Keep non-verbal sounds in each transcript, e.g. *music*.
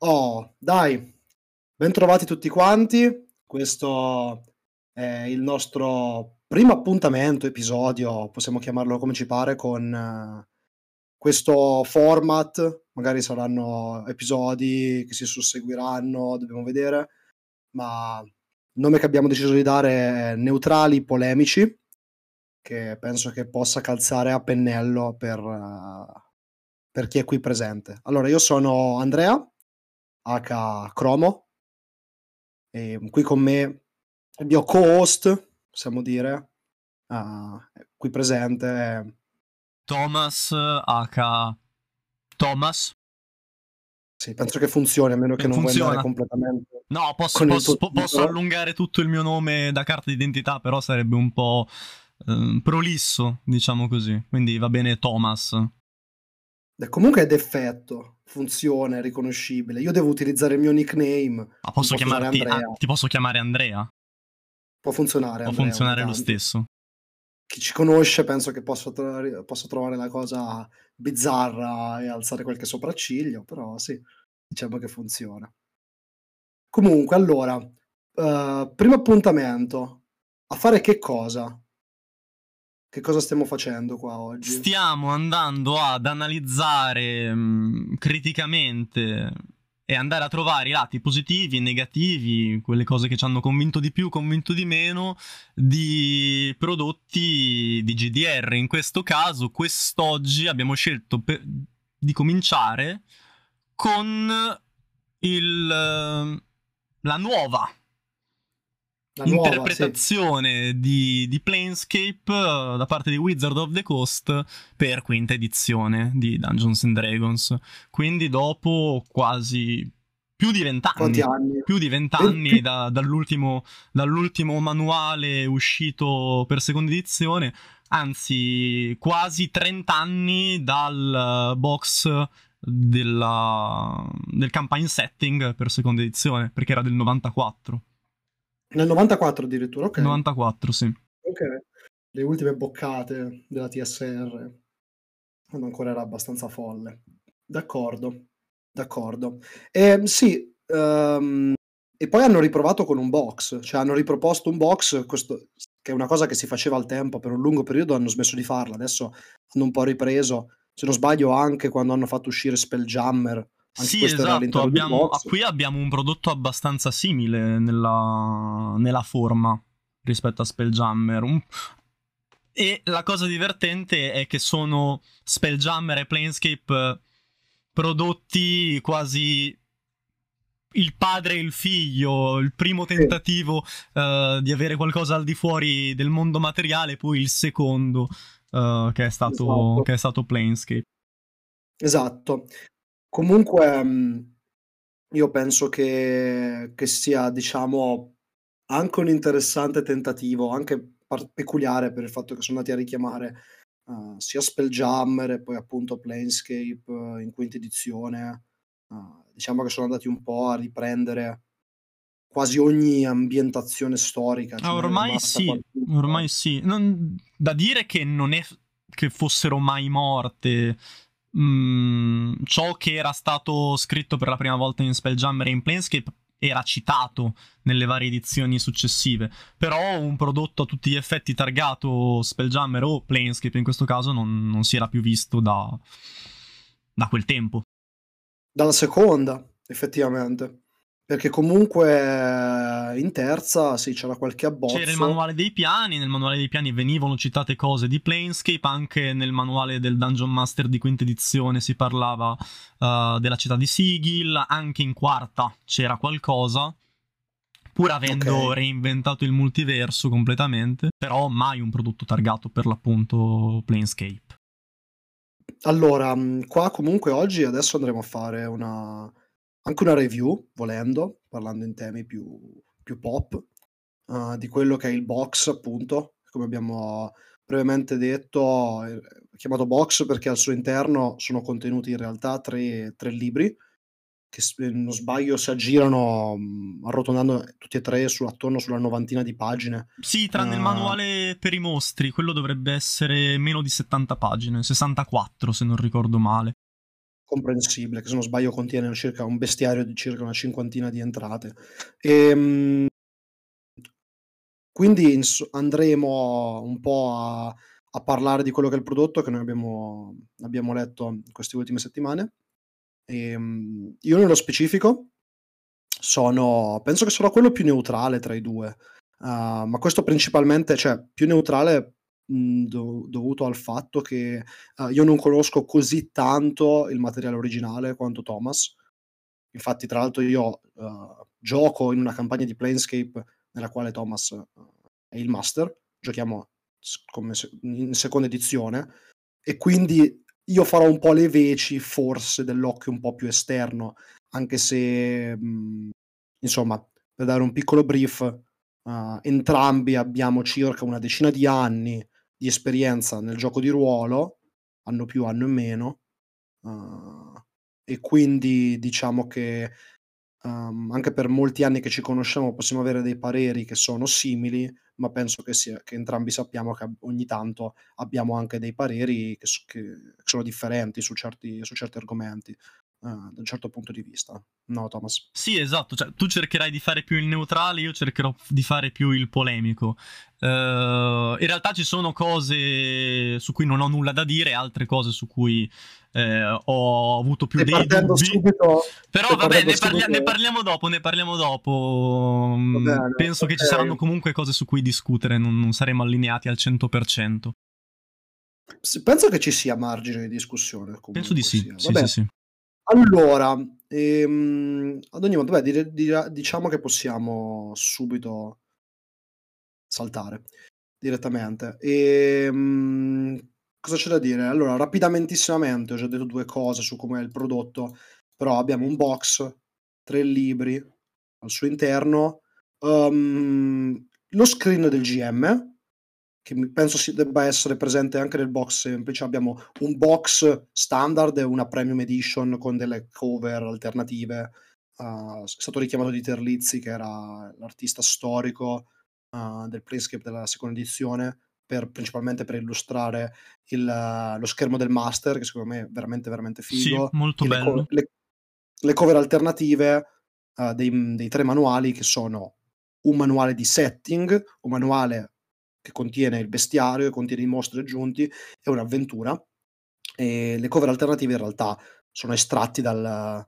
Oh, dai, bentrovati tutti quanti. Questo è il nostro primo appuntamento, episodio, possiamo chiamarlo come ci pare, con uh, questo format. Magari saranno episodi che si susseguiranno, dobbiamo vedere, ma il nome che abbiamo deciso di dare è neutrali polemici, che penso che possa calzare a pennello per, uh, per chi è qui presente. Allora, io sono Andrea H Cromo. E qui con me il mio co-host, possiamo dire, uh, qui presente. Thomas H. Thomas. Sì, penso che funzioni, a meno che non funziona. completamente. No, posso, posso, posso, allungare tutto il mio nome da carta d'identità, però sarebbe un po' eh, prolisso, diciamo così. Quindi va bene Thomas. Comunque è d'effetto, funzione, riconoscibile. Io devo utilizzare il mio nickname. Ma posso chiamarti ah, ti posso chiamare Andrea? Può funzionare. Può Andrea, funzionare lo stesso. Chi ci conosce penso che possa trovare, possa trovare la cosa bizzarra e alzare qualche sopracciglio, però sì, diciamo che funziona. Comunque, allora, uh, primo appuntamento. A fare che cosa? Che cosa stiamo facendo qua oggi? Stiamo andando ad analizzare mh, mm, criticamente e andare a trovare i lati positivi e negativi, quelle cose che ci hanno convinto di più, convinto di meno, di prodotti di GDR. In questo caso, quest'oggi abbiamo scelto per, di cominciare con il, la nuova nuova, interpretazione sì. di, di, Planescape uh, da parte di Wizard of the Coast per quinta edizione di Dungeons and Dragons. Quindi dopo quasi più di vent'anni, più di vent'anni da, dall'ultimo, dall'ultimo manuale uscito per seconda edizione, anzi quasi 30 anni dal box della, del campaign setting per seconda edizione, perché era del 94. Nel 94 addirittura, ok. 94, sì. Ok. Le ultime boccate della TSR, quando ancora era abbastanza folle. D'accordo, d'accordo. E, sì, um, e poi hanno riprovato con un box, cioè hanno riproposto un box, questo, che è una cosa che si faceva al tempo, per un lungo periodo hanno smesso di farla, adesso hanno un po' ripreso, se non sbaglio anche quando hanno fatto uscire Spelljammer, anche sì, esatto, abbiamo, qui abbiamo un prodotto abbastanza simile nella, nella forma rispetto a Spelljammer. Un... E la cosa divertente è che sono Spelljammer e Planescape prodotti quasi il padre e il figlio, il primo tentativo sì. uh, di avere qualcosa al di fuori del mondo materiale, poi il secondo uh, che, è stato, esatto. che è stato Planescape. Esatto. Comunque, mhmm, io penso che che sia, diciamo, anche un interessante tentativo, anche par peculiare per il fatto che sono andati a richiamare, uhm, sia Spelljammer e poi appunto Planescape eh, in quinta edizione. Uhm, diciamo che sono andati un po' a riprendere quasi ogni ambientazione storica, Ah, ormai sì, qualcuno. ormai sì. Non da dire che non è che fossero mai morte mm, ciò che era stato scritto per la prima volta in Spelljammer e in Planescape era citato nelle varie edizioni successive, però un prodotto a tutti gli effetti targato Spelljammer o Planescape in questo caso non, non si era più visto da, da quel tempo. Dalla seconda, effettivamente. Perché comunque in terza sì, c'era qualche abbozzo. C'era il manuale dei piani, nel manuale dei piani venivano citate cose di Planescape, anche nel manuale del Dungeon Master di quinta edizione si parlava uh, della città di Sigil, anche in quarta c'era qualcosa, pur avendo okay. reinventato il multiverso completamente, però mai un prodotto targato per l'appunto Planescape. Allora, qua comunque oggi adesso andremo a fare una anche una review, volendo, parlando in temi più, più pop, uh, di quello che è il box, appunto, come abbiamo brevemente detto, è chiamato box perché al suo interno sono contenuti in realtà tre, tre libri che se non sbaglio si aggirano mm, arrotondando tutti e tre su, attorno sulla novantina di pagine. Sì, tranne uh, il manuale per i mostri, quello dovrebbe essere meno di 70 pagine, 64 se non ricordo male. Comprensibile, che se non sbaglio contiene circa un bestiario di circa una cinquantina di entrate. Ehm, quindi ins- andremo un po' a, a, parlare di quello che è il prodotto che noi abbiamo, abbiamo letto in queste ultime settimane. Ehm, io nello specifico sono, penso che sarò quello più neutrale tra i due, uh, ma questo principalmente, cioè più neutrale mh, do- dovuto al fatto che uh, io non conosco così tanto il materiale originale quanto Thomas. Infatti, tra l'altro, io uh, gioco in una campagna di Planescape nella quale Thomas è il master, giochiamo se- in seconda edizione. E quindi io farò un po' le veci forse dell'occhio un po' più esterno, anche se mh, insomma, per dare un piccolo brief, uh, entrambi abbiamo circa una decina di anni di esperienza nel gioco di ruolo, anno più, anno e meno, uh, e quindi diciamo che um, anche per molti anni che ci conosciamo possiamo avere dei pareri che sono simili, ma penso che, sia, che entrambi sappiamo che ogni tanto abbiamo anche dei pareri che, che sono differenti su certi, su certi argomenti. Uh, da un certo punto di vista, no, Thomas? Sì, esatto. Cioè, tu cercherai di fare più il neutrale, io cercherò di fare più il polemico. Uh, in realtà ci sono cose su cui non ho nulla da dire, altre cose su cui eh, ho avuto più dei dubbi. Subito, Però vabbè, ne, parli- ne, parliamo dopo, ne parliamo dopo. Mm, bene, Penso okay. che ci saranno comunque cose su cui discutere, non, non saremo allineati al 100%. Penso che ci sia margine di discussione. Penso di sì. sì, sì, sì. Allora, ehm, ad ogni modo, beh, dire- dire- diciamo che possiamo subito saltare direttamente. Ehm, cosa c'è da dire? Allora, rapidamentissimamente, ho già detto due cose su come è il prodotto, però abbiamo un box, tre libri al suo interno, um, lo screen del GM, che penso si debba essere presente anche nel box semplice. Abbiamo un box standard e una premium edition con delle cover alternative. Uh, è stato richiamato di Terlizzi, che era l'artista storico uh, del Planescape della seconda edizione, per, principalmente per illustrare il, uh, lo schermo del master, che secondo me è veramente, veramente figo. Sì, molto e bello. Le, co- le, le cover alternative dei, dei tre manuali, che sono un manuale di setting, un manuale che contiene il bestiario, contiene i mostri aggiunti, è un'avventura. E le cover alternative in realtà sono estratti dal,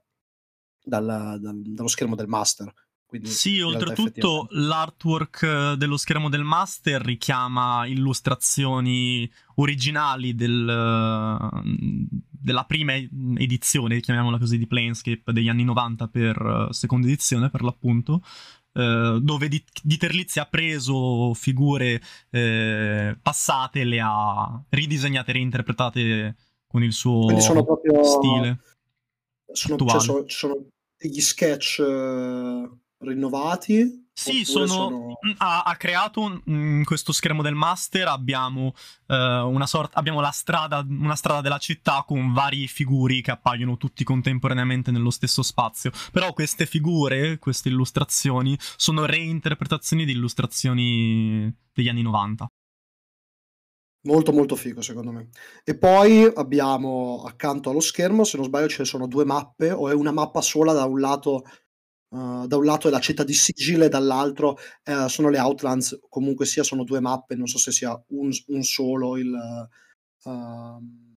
dal, dal, dallo schermo del master. Quindi sì, oltretutto l'artwork dello schermo del master richiama illustrazioni originali del, della prima edizione, chiamiamola così, di Planescape degli anni 90 per seconda edizione, per l'appunto, eh, dove di, di, Terlizzi ha preso figure eh, passate e le ha ridisegnate, reinterpretate con il suo sono proprio, stile. Sono, cioè, sono, sono, degli sketch uh, rinnovati sì, sono, sono... Ha, ha, creato un, in questo schermo del master abbiamo, uh, una sorta, abbiamo la strada, una strada della città con vari figuri che appaiono tutti contemporaneamente nello stesso spazio. Però queste figure, queste illustrazioni, sono reinterpretazioni di illustrazioni degli anni 90. Molto molto figo secondo me. E poi abbiamo accanto allo schermo, se non sbaglio, ce ne sono due mappe, o è una mappa sola da un lato Uh, da un lato è la città di Sigil e dall'altro uh, sono le Outlands, comunque sia sono due mappe, non so se sia un, un solo il... Uh,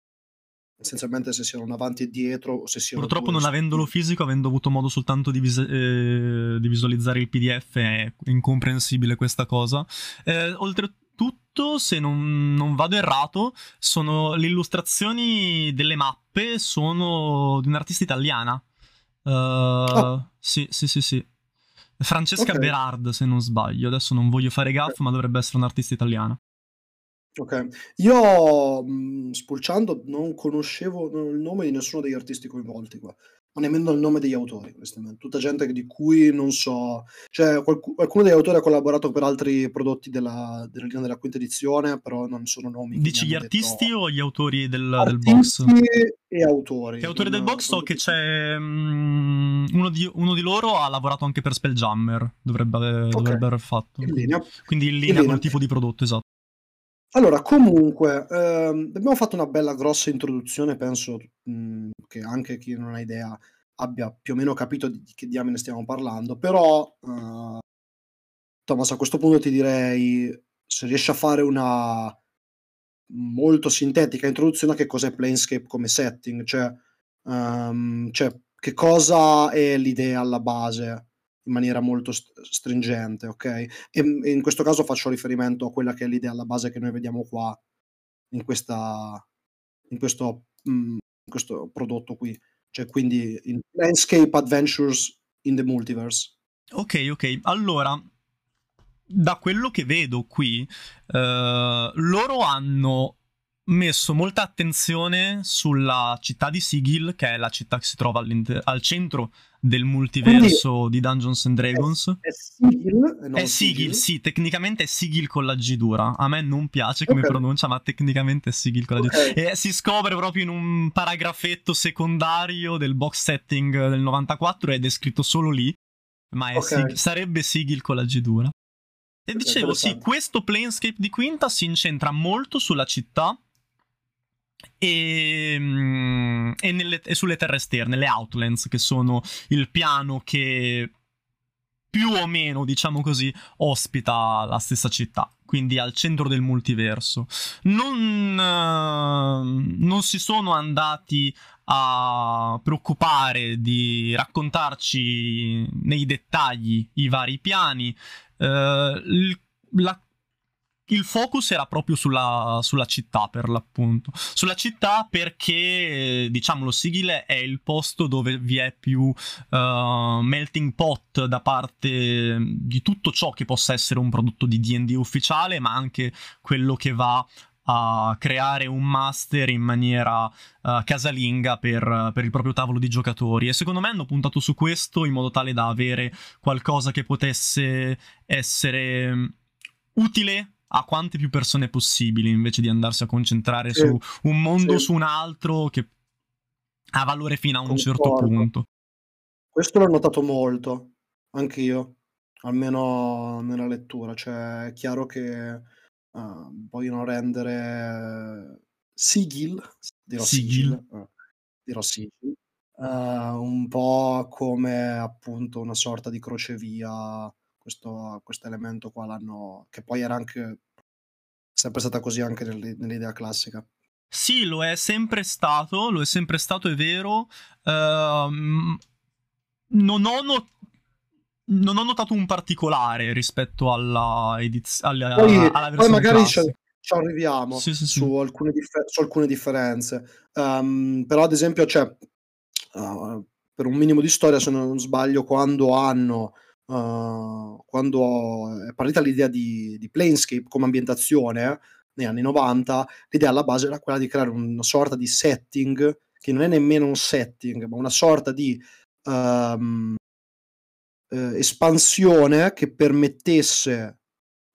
essenzialmente se siano avanti e dietro o se siano Purtroppo non avendolo fisico, avendo avuto modo soltanto di, vis- eh, di visualizzare il PDF è incomprensibile questa cosa. Eh, oltretutto, se non, non, vado errato, sono le illustrazioni delle mappe sono di un'artista italiana. Uh, oh. Sì, sì, sì, sì. Francesca okay. Berard, se non sbaglio. Adesso non voglio fare gaff, ma dovrebbe essere un'artista italiana. Ok, io mh, spulciando non conoscevo il nome di nessuno degli artisti coinvolti qua ma nemmeno il nome degli autori. Tutta gente di cui non so. Cioè, qualc- qualcuno degli autori ha collaborato per altri prodotti della, della, della quinta edizione, però non sono nomi. Dici gli artisti detto... o gli autori del, artisti del box? e autori. Gli autori del box so che c'è. Um, uno, di, uno, di, loro ha lavorato anche per Spelljammer, dovrebbe, okay. dovrebbe aver fatto. In linea. Quindi in linea, in linea. con il tipo di prodotto, esatto. Allora, comunque, ehm, abbiamo fatto una bella grossa introduzione, penso mh, mhmm, che anche chi non ha idea abbia più o meno capito di, che diamine stiamo parlando, però uh, Thomas a questo punto ti direi se riesci a fare una molto sintetica introduzione a che cos'è Planescape come setting, cioè, um, cioè che cosa è l'idea alla base in maniera molto st- stringente, ok? E, e, in questo caso faccio riferimento a quella che è l'idea alla base che noi vediamo qua in, questa, in, questo, mh, in questo prodotto qui, cioè quindi in Landscape Adventures in the Multiverse. Ok, ok, allora da quello che vedo qui, uh, loro hanno messo molta attenzione sulla città di Sigil, che è la città che si trova al centro del multiverso Quindi, di Dungeons and Dragons. È, è Sigil? È Sigil, Sigil, sì, tecnicamente è Sigil con la G dura. A me non piace come okay. pronuncia, ma tecnicamente è Sigil con la G okay. E si scopre proprio in un paragrafetto secondario del box setting del 94 ed è scritto solo lì, ma okay. Sig- sarebbe Sigil con la G dura. E dicevo, sì, questo Planescape di Quinta si incentra molto sulla città e, mm, e, nelle, e, sulle terre esterne, le Outlands, che sono il piano che più o meno, diciamo così, ospita la stessa città, quindi al centro del multiverso. Non, uh, non si sono andati a preoccupare di raccontarci nei dettagli i vari piani. Il, la il focus era proprio sulla, sulla, città, per l'appunto. Sulla città perché, diciamo, lo Sigil è il posto dove vi è più uh, melting pot da parte di tutto ciò che possa essere un prodotto di D&D ufficiale, ma anche quello che va a creare un master in maniera uh, casalinga per, per, il proprio tavolo di giocatori e secondo me hanno puntato su questo in modo tale da avere qualcosa che potesse essere utile a quante più persone possibili invece di andarsi a concentrare sì. su un mondo sì. su un altro che ha valore fino a un Concordo. certo punto. Questo l'ho notato molto, anch'io, almeno nella lettura, cioè è chiaro che uh, vogliono rendere Sigil, dirò Sigil, Sigil, uh, dirò Sigil uh, un po' come appunto una sorta di crocevia questo, questo elemento qua l'hanno, che poi era anche sempre stata così anche nell'idea classica. Sì, lo è sempre stato, lo è sempre stato, è vero. Uh, non ho not- non ho notato un particolare rispetto alla, ediz- alla, poi, alla versione Poi magari ci, ci arriviamo sì, sì, sì. Su, alcune dif- su, alcune differenze. Um, però ad esempio c'è, uh, per un minimo di storia, se non sbaglio, quando hanno uh, quando è partita l'idea di, di Planescape come ambientazione negli anni 90, l'idea alla base era quella di creare una sorta di setting che non è nemmeno un setting, ma una sorta di um, eh, espansione che permettesse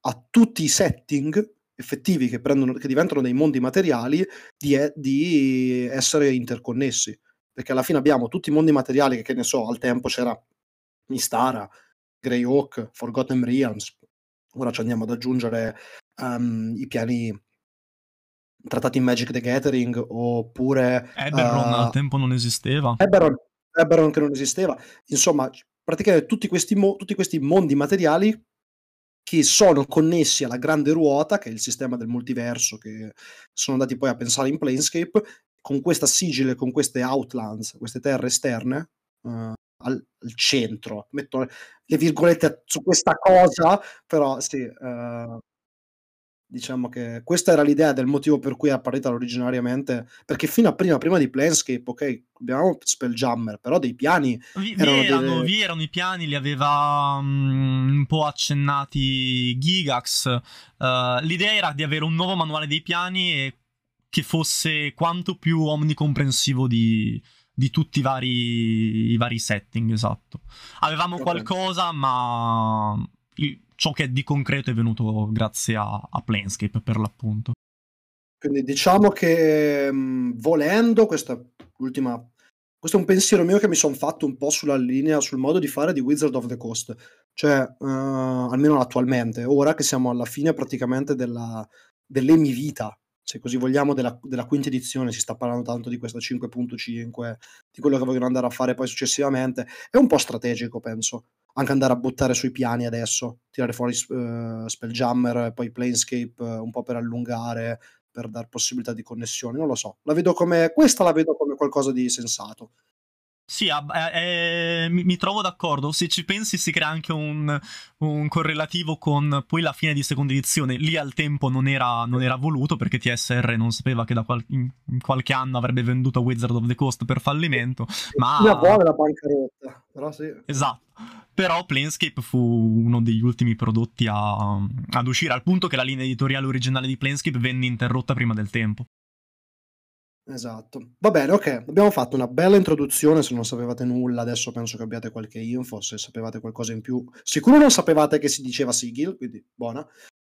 a tutti i setting effettivi che, prendono, che diventano dei mondi materiali di, di, essere interconnessi. Perché alla fine abbiamo tutti i mondi materiali che, che ne so, al tempo c'era Mistara, Greyhawk, Forgotten Realms. Ora ci andiamo ad aggiungere um, i piani trattati in Magic the Gathering oppure... Eberron uh, al tempo non esisteva. Eberron, Eberron che non esisteva. Insomma, praticamente tutti questi, mo- tutti questi mondi materiali che sono connessi alla grande ruota, che è il sistema del multiverso, che sono andati poi a pensare in Planescape, con questa sigile, con queste outlands, queste terre esterne, uh, al, al, centro. Metto le virgolette su questa cosa, però sì, uh, diciamo che questa era l'idea del motivo per cui è apparita originariamente, perché fino a prima, prima di Planescape, ok, abbiamo Spelljammer, però dei piani... Vi, erano, vi, erano, delle... vi erano, i piani, li aveva um, un po' accennati Gigax. Uh, l'idea era di avere un nuovo manuale dei piani e che fosse quanto più omnicomprensivo di, di tutti i vari, i vari setting, esatto. Avevamo okay. qualcosa, ma il, ciò che è di concreto è venuto grazie a, a Planescape, per l'appunto. Quindi diciamo che mh, volendo, questa ultima questo è un pensiero mio che mi sono fatto un po' sulla linea, sul modo di fare di Wizard of the Coast, cioè uh, almeno attualmente, ora che siamo alla fine praticamente della, dell'Emi Vita, se così vogliamo, della, della, quinta edizione, si sta parlando tanto di questa 5.5, di quello che vogliono andare a fare poi successivamente, è un po' strategico, penso, anche andare a buttare sui piani adesso, tirare fuori uh, Spelljammer, poi Planescape uh, un po' per allungare, per dar possibilità di connessioni, non lo so, la vedo come, questa la vedo come qualcosa di sensato. Sì, eh, eh, mi, mi, trovo d'accordo. Se ci pensi, si crea anche un, un, correlativo con poi la fine di seconda edizione. Lì al tempo non era, non era voluto perché TSR non sapeva che da qual- in, in, qualche anno avrebbe venduto Wizard of the Coast per fallimento. Ma una buona bancarotta, però sì. Esatto. Però Planescape fu uno degli ultimi prodotti a, ad uscire, al punto che la linea editoriale originale di Planescape venne interrotta prima del tempo. Esatto. Va bene, ok. Abbiamo fatto una bella introduzione. Se non sapevate nulla, adesso penso che abbiate qualche info. Se sapevate qualcosa in più, sicuro non sapevate che si diceva Sigil, quindi buona.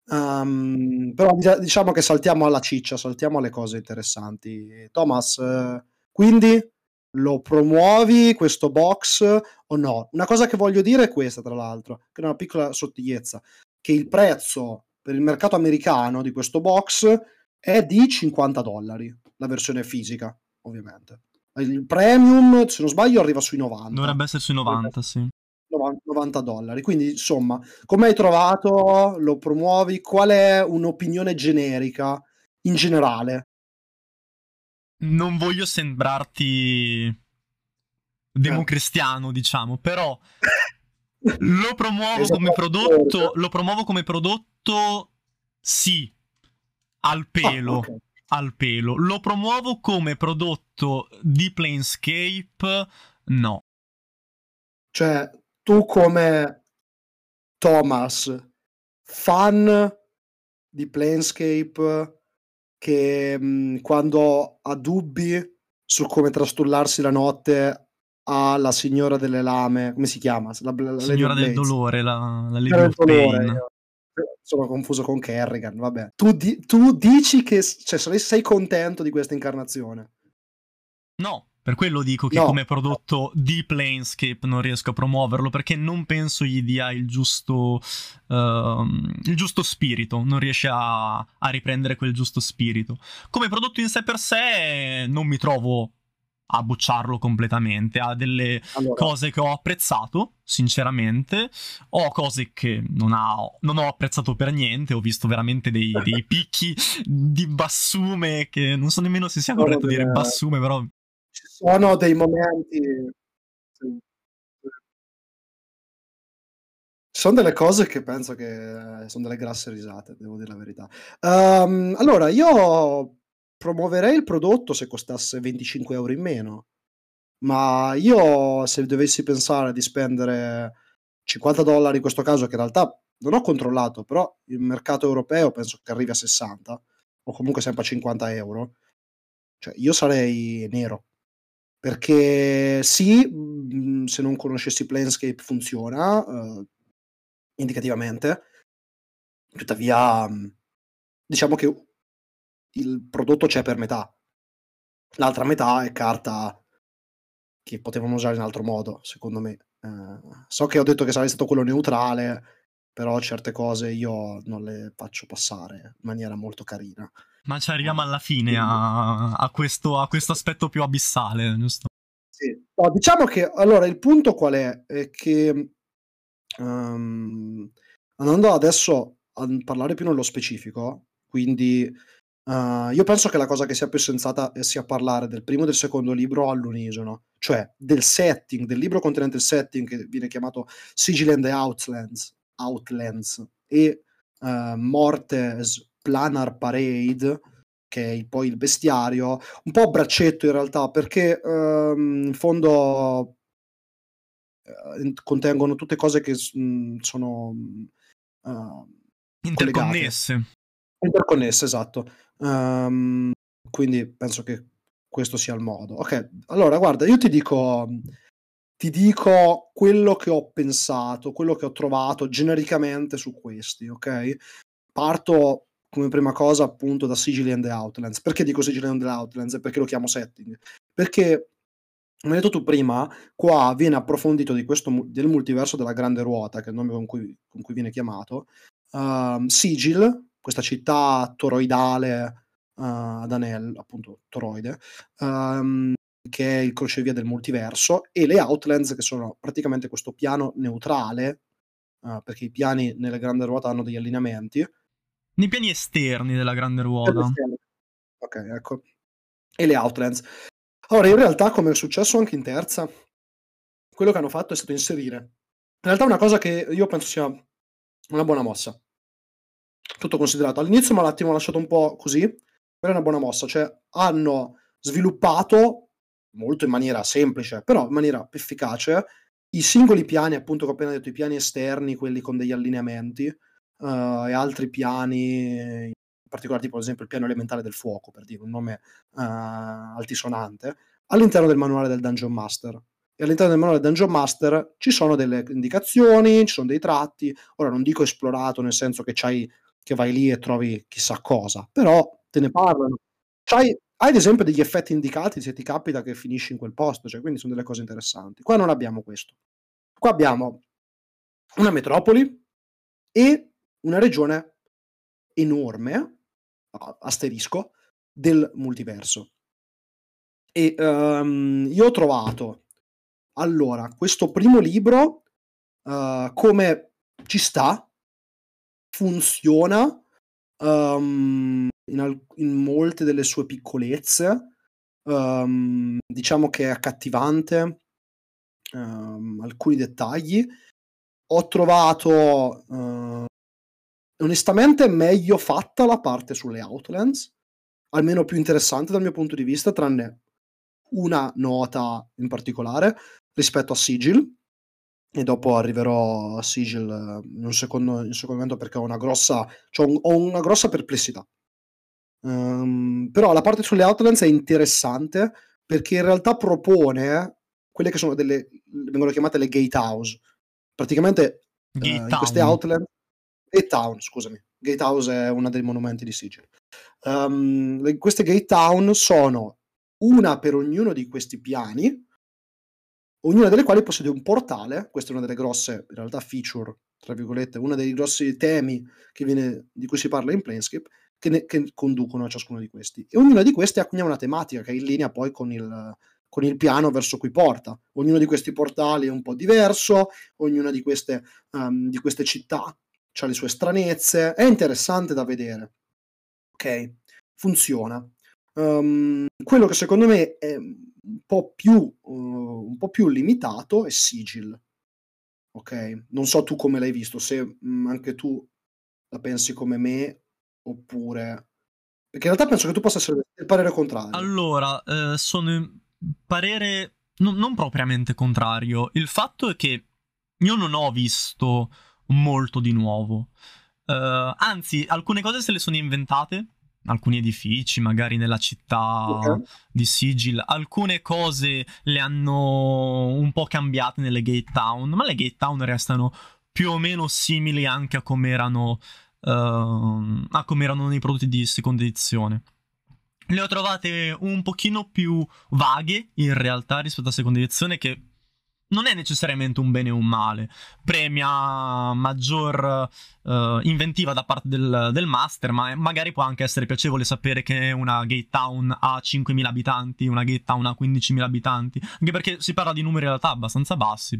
Um, però diciamo che saltiamo alla ciccia, saltiamo alle cose interessanti. Thomas, eh, quindi lo promuovi questo box o no? Una cosa che voglio dire è questa, tra l'altro, che è una piccola sottigliezza, che il prezzo per il mercato americano di questo box è di 50 dollari la versione fisica, ovviamente. Il premium, se non sbaglio, arriva sui 90. Dovrebbe essere sui 90, sì. 90 dollari. Quindi, insomma, come hai trovato? Lo promuovi? Qual è un'opinione generica in generale? Non voglio sembrarti democristiano, diciamo, però *laughs* lo promuovo esatto. come prodotto, lo promuovo come prodotto sì, al ah, pelo. Ah, okay al pelo. Lo promuovo come prodotto di Planescape? No. Cioè, tu come Thomas, fan di Planescape, che mh, quando ha dubbi su come trastullarsi la notte ha la signora delle lame, come si chiama? La, la, la signora del dolore, la, la Lady of Pain sono confuso con Kerrigan, vabbè. Tu, di- tu dici che cioè, sei contento di questa incarnazione? No, per quello dico che no. come prodotto di Planescape non riesco a promuoverlo perché non penso gli dia il giusto, uh, il giusto spirito, non riesce a, a, riprendere quel giusto spirito. Come prodotto in sé per sé non mi trovo a bocciarlo completamente. Ha delle allora. cose che ho apprezzato, sinceramente. Ho cose che non, ha, non ho apprezzato per niente. Ho visto veramente dei, *laughs* dei, picchi di bassume che non so nemmeno se sia corretto dire bassume, però. Ci sono dei momenti. Ci sono delle cose che penso che sono delle grasse risate, devo dire la verità. Um, allora, io promuoverei il prodotto se costasse 25 euro in meno, ma io se dovessi pensare di spendere 50 dollari in questo caso, che in realtà non ho controllato, però il mercato europeo penso che arrivi a 60 o comunque sempre a 50 euro, cioè io sarei nero. Perché sì, mm, se non conoscessi Planescape funziona uh, indicativamente, tuttavia mm, diciamo che il prodotto c'è per metà. L'altra metà è carta che potevano usare in altro modo, secondo me. Eh, so che ho detto che sarebbe stato quello neutrale, però certe cose io non le faccio passare in maniera molto carina. Ma ci arriviamo alla fine a, a, questo, a questo, aspetto più abissale, giusto? Sì. No, diciamo che allora il punto qual è? È che um, andando adesso a parlare più nello specifico, quindi Uh, io penso che la cosa che sia più sensata sia parlare del primo e del secondo libro all'unisono, cioè del setting, del libro contenente il setting che viene chiamato Sigil and the Outlands, Outlands e uh, Mortes Planar Parade, che è poi il bestiario, un po' a braccetto in realtà, perché uh, in fondo eh, contengono tutte cose che mh, sono interconnesse. Collegate. Interconnesse, esatto. Um, quindi penso che questo sia il modo. Ok, allora guarda, io ti dico, ti dico quello che ho pensato, quello che ho trovato genericamente su questi, ok? Parto come prima cosa appunto da Sigil and the Outlands. Perché dico Sigil and the Outlands perché lo chiamo setting? Perché come hai detto tu prima, qua viene approfondito di questo, del multiverso della Grande Ruota, che è il nome con cui, con cui viene chiamato. Uh, Sigil questa città toroidale uh, ad Anel, appunto toroide, um, che è il crocevia del multiverso, e le Outlands, che sono praticamente questo piano neutrale, uh, perché i piani nella grande ruota hanno degli allineamenti. Nei piani esterni della grande ruota. Ok, ecco. E le Outlands. Ora, in realtà, come è successo anche in terza, quello che hanno fatto è stato inserire. In realtà, una cosa che io penso sia una buona mossa. Tutto considerato. All'inizio mi ha lasciato un po' così, però è una buona mossa. Cioè, hanno sviluppato molto in maniera semplice, però in maniera efficace, i singoli piani, appunto, che ho appena detto, i piani esterni, quelli con degli allineamenti, uh, e altri piani, in particolare, tipo ad esempio il piano elementare del fuoco, per dire un nome uh, altisonante, all'interno del manuale del Dungeon Master. E all'interno del manuale del Dungeon Master ci sono delle indicazioni, ci sono dei tratti. Ora non dico esplorato nel senso che, c'hai, che vai lì e trovi chissà cosa, però te ne parlano. C'hai hai ad esempio degli effetti indicati se ti capita che finisci in quel posto, cioè, quindi sono delle cose interessanti. Qua non abbiamo questo. Qua abbiamo una metropoli e una regione enorme, asterisco, del multiverso. E um, io ho trovato allora questo primo libro uh, come ci sta, funziona, um, in, al- in molte delle sue piccolezze. Um, diciamo che è accattivante um, alcuni dettagli. Ho trovato uh, onestamente meglio fatta la parte sulle Outlands, almeno più interessante dal mio punto di vista, tranne una nota in particolare rispetto a Sigil. E dopo arriverò a Sigil in un secondo, in un secondo momento perché ho una grossa, cioè un, ho una grossa perplessità Um, però la parte sulle Outlands è interessante perché in realtà propone quelle che sono delle, vengono chiamate le gatehouse. Praticamente uh, in queste Outlands, Gate scusami, gatehouse è uno dei monumenti di Sigil. Um, queste gate sono una per ognuno di questi piani, ognuna delle quali possiede un portale, questa è una delle grosse, in realtà feature, tra virgolette, uno dei grossi temi viene, di cui si parla in Planescape, che, ne, che, conducono a ciascuno di questi. E ognuna di questi ha quindi una tematica che è in linea poi con il, con il piano verso cui porta. Ognuno di questi portali è un po' diverso, ognuna di queste, um, di queste città ha le sue stranezze, è interessante da vedere. Ok, funziona. Um, quello che secondo me è un po' più, uh, un po più limitato è Sigil. Ok, non so tu come l'hai visto, se mh, mm, anche tu la pensi come me Oppure... Perché in realtà penso che tu possa essere del parere contrario. Allora, eh, sono in parere no, non propriamente contrario. Il fatto è che io non ho visto molto di nuovo. Uh, anzi, alcune cose se le sono inventate. Alcuni edifici, magari nella città okay. di Sigil. Alcune cose le hanno un po' cambiate nelle Gate Town. Ma le Gate Town restano più o meno simili anche a come erano uh, a come erano nei prodotti di seconda edizione. Le ho trovate un pochino più vaghe in realtà rispetto alla seconda edizione che non è necessariamente un bene o un male, premia maggior uh, inventiva da parte del, del, master, ma magari può anche essere piacevole sapere che una gate town ha 5.000 abitanti, una gate town ha 15.000 abitanti, anche perché si parla di numeri in realtà abbastanza bassi.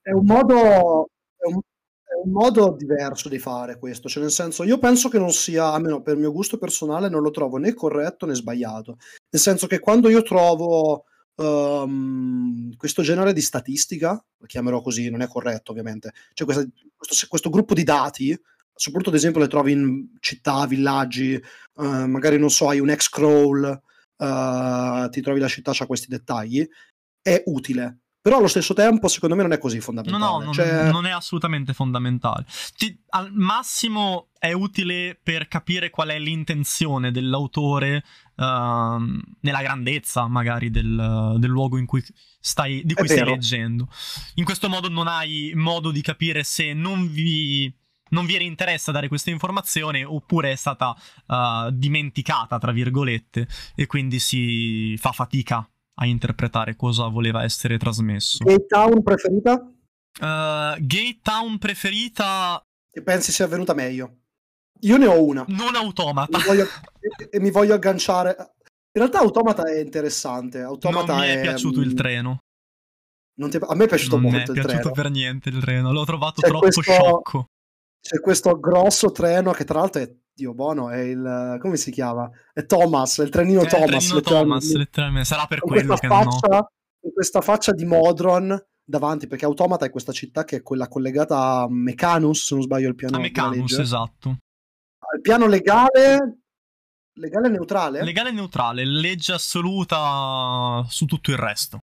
È un modo, è un, un modo diverso di fare questo, cioè nel senso io penso che non sia, almeno per mio gusto personale, non lo trovo né corretto né sbagliato, nel senso che quando io trovo um, questo genere di statistica, lo chiamerò così, non è corretto ovviamente, cioè questa, questo, questo, gruppo di dati, soprattutto ad esempio le trovi in città, villaggi, uh, magari non so, hai un ex crawl, uh, ti trovi la città, c'ha questi dettagli, è utile però allo stesso tempo secondo me non è così fondamentale. No, no, non, cioè... non è assolutamente fondamentale. Ti, al massimo è utile per capire qual è l'intenzione dell'autore uh, nella grandezza magari del, del luogo cui stai, di cui stai leggendo. In questo modo non hai modo di capire se non vi non vi era interessa dare questa informazione oppure è stata uh, dimenticata, tra virgolette, e quindi si fa fatica a interpretare cosa voleva essere trasmesso. Gate Town preferita? Uh, Gate Town preferita... Che pensi sia venuta meglio? Io ne ho una. Non automata. Mi voglio, e, e, mi voglio agganciare. In realtà automata è interessante. Automata non mi è, è piaciuto il mm, treno. Ti... A me è piaciuto non molto il treno. Non è piaciuto per niente il treno. L'ho trovato c'è troppo questo, sciocco. C'è questo grosso treno che tra l'altro è Dio buono, è il come si chiama? È Thomas, il trenino è Thomas. Il trenino Thomas, letteralmente. Sarà per con quello che faccia, non ho. Con questa faccia di Modron davanti, perché Automata è questa città che è quella collegata a Mechanus, se non sbaglio il piano. A Mechanus, esatto. Il piano legale legale neutrale? Legale neutrale, legge assoluta su tutto il resto.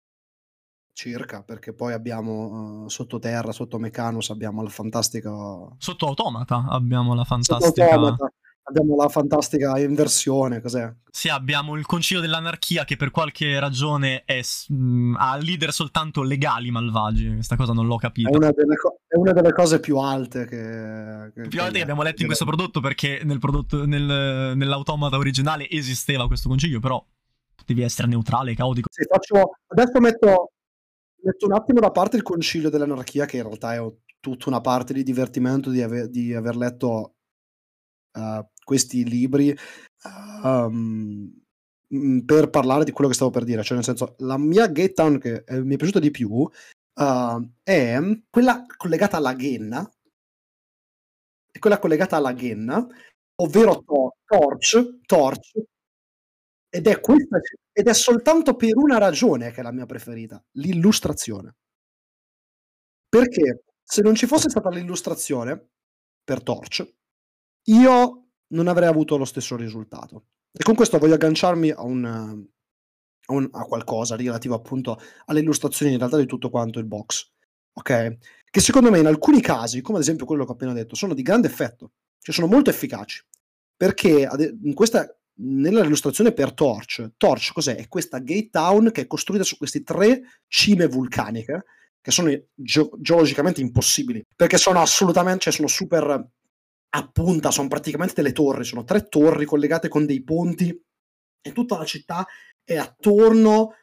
Circa, perché poi abbiamo uh, sottoterra, sotto Mechanus, abbiamo la fantastica... Sotto Automata abbiamo la fantastica... abbiamo la fantastica inversione, cos'è? Sì, abbiamo il Concilio dell'Anarchia che per qualche ragione è, mh, mm, ha leader soltanto legali malvagi, questa cosa non l'ho capita. È una delle, co- è una delle cose più alte che... che più alte che abbiamo letto in questo prodotto perché nel prodotto, nel, nell'automata originale esisteva questo concilio, però devi essere neutrale, caotico. Sì, faccio... Adesso metto metto un attimo da parte il concilio dell'anarchia, che in realtà è tutta una parte di divertimento di, ave- di aver letto uh, questi libri um, per parlare di quello che stavo per dire. Cioè, nel senso, la mia Gate Town che eh, mi è piaciuta di più uh, è quella collegata alla Ghenna, quella collegata alla Ghenna, ovvero to- Torch, Torch, ed è, questa, ed è soltanto per una ragione che è la mia preferita, l'illustrazione. Perché se non ci fosse stata l'illustrazione per Torch, io non avrei avuto lo stesso risultato. E con questo voglio agganciarmi a, un, a, un, a qualcosa relativo appunto alle illustrazioni in realtà di tutto quanto il box. Ok? Che secondo me in alcuni casi, come ad esempio quello che ho appena detto, sono di grande effetto, cioè sono molto efficaci. Perché in questa nella illustrazione per Torch, Torch cos'è? È questa gate town che è costruita su queste tre cime vulcaniche che sono ge- geologicamente impossibili perché sono assolutamente, cioè sono super a punta, sono praticamente delle torri, sono tre torri collegate con dei ponti e tutta la città è attorno,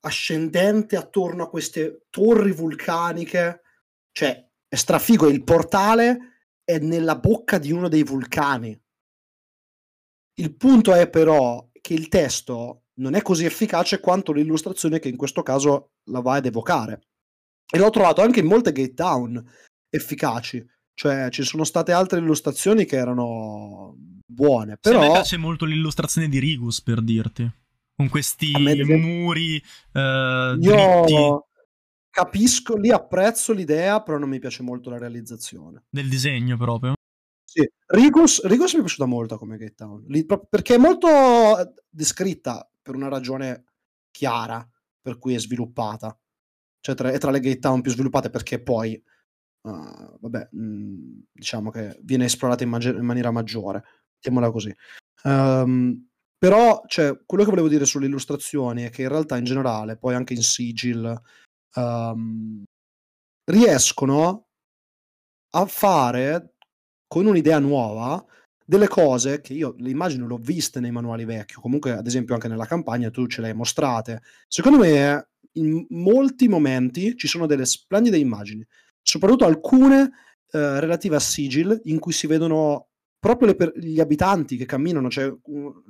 ascendente attorno a queste torri vulcaniche, cioè è strafigo, il portale è nella bocca di uno dei vulcani il punto è però che il testo non è così efficace quanto l'illustrazione che in questo caso la va ad evocare. E l'ho trovato anche in molte gate down efficaci. Cioè, ci sono state altre illustrazioni che erano buone. Però... Sì, a me piace molto l'illustrazione di Rigus, per dirti. Con questi muri eh, Io capisco, lì apprezzo l'idea, però non mi piace molto la realizzazione. Del disegno proprio? Sì, Rigos, Rigos mi è piaciuta molto come Get perché è molto eh, descritta per una ragione chiara per cui è sviluppata. Cioè tra, è tra le Gate più sviluppate perché poi, uh, vabbè, mh, diciamo che viene esplorata in, maggi- in maniera maggiore, mettiamola così. Um, però, cioè, quello che volevo dire sulle illustrazioni è che in realtà in generale, poi anche in Sigil, um, riescono a fare con un'idea nuova delle cose che io le immagino l'ho viste nei manuali vecchi, comunque ad esempio anche nella campagna tu ce le hai mostrate. Secondo me in molti momenti ci sono delle splendide immagini, soprattutto alcune eh, relative a Sigil in cui si vedono proprio per- gli abitanti che camminano, cioè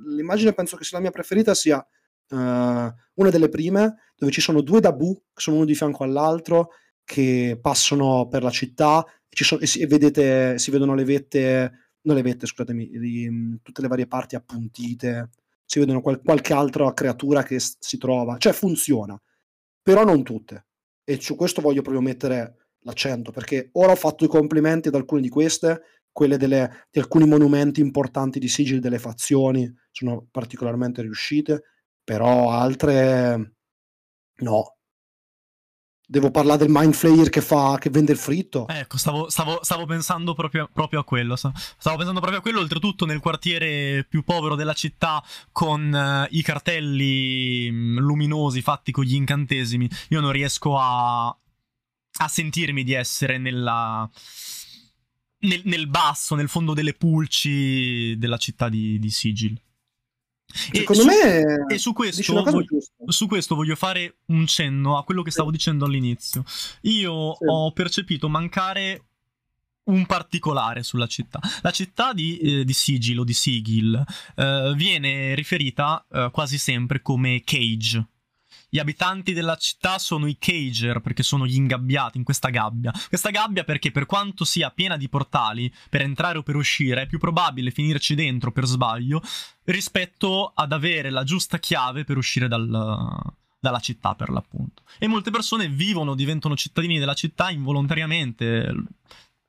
l'immagine penso che sia la mia preferita sia uh, una delle prime dove ci sono due Dabu che sono uno di fianco all'altro che passano per la città e, si, vedete, si vedono le vette, non le vette, scusatemi, di, tutte le varie parti appuntite, si vedono qual, qualche altra creatura che s- si trova, cioè funziona, però non tutte. E su questo voglio proprio mettere l'accento, perché ora ho fatto i complimenti ad alcune di queste, quelle delle, di alcuni monumenti importanti di sigil delle fazioni sono particolarmente riuscite, però altre no, Devo parlare del mind flayer che fa che vende il fritto. Ecco, stavo, stavo, stavo pensando proprio, proprio, a quello. Stavo pensando proprio a quello, oltretutto nel quartiere più povero della città, con uh, i cartelli mm, luminosi fatti con gli incantesimi. Io non riesco a, a sentirmi di essere nella. Nel, nel, basso, nel fondo delle pulci della città di, di Sigil. Secondo su, me e su questo, voglio, su questo, voglio, fare un cenno a quello che stavo dicendo all'inizio. Io sì. ho percepito mancare un particolare sulla città. La città di, eh, di Sigil o di Sigil eh, viene riferita eh, quasi sempre come Cage. Gli abitanti della città sono i cager perché sono gli ingabbiati in questa gabbia. Questa gabbia perché per quanto sia piena di portali per entrare o per uscire è più probabile finirci dentro per sbaglio rispetto ad avere la giusta chiave per uscire dal, dalla città per l'appunto. E molte persone vivono, diventano cittadini della città involontariamente,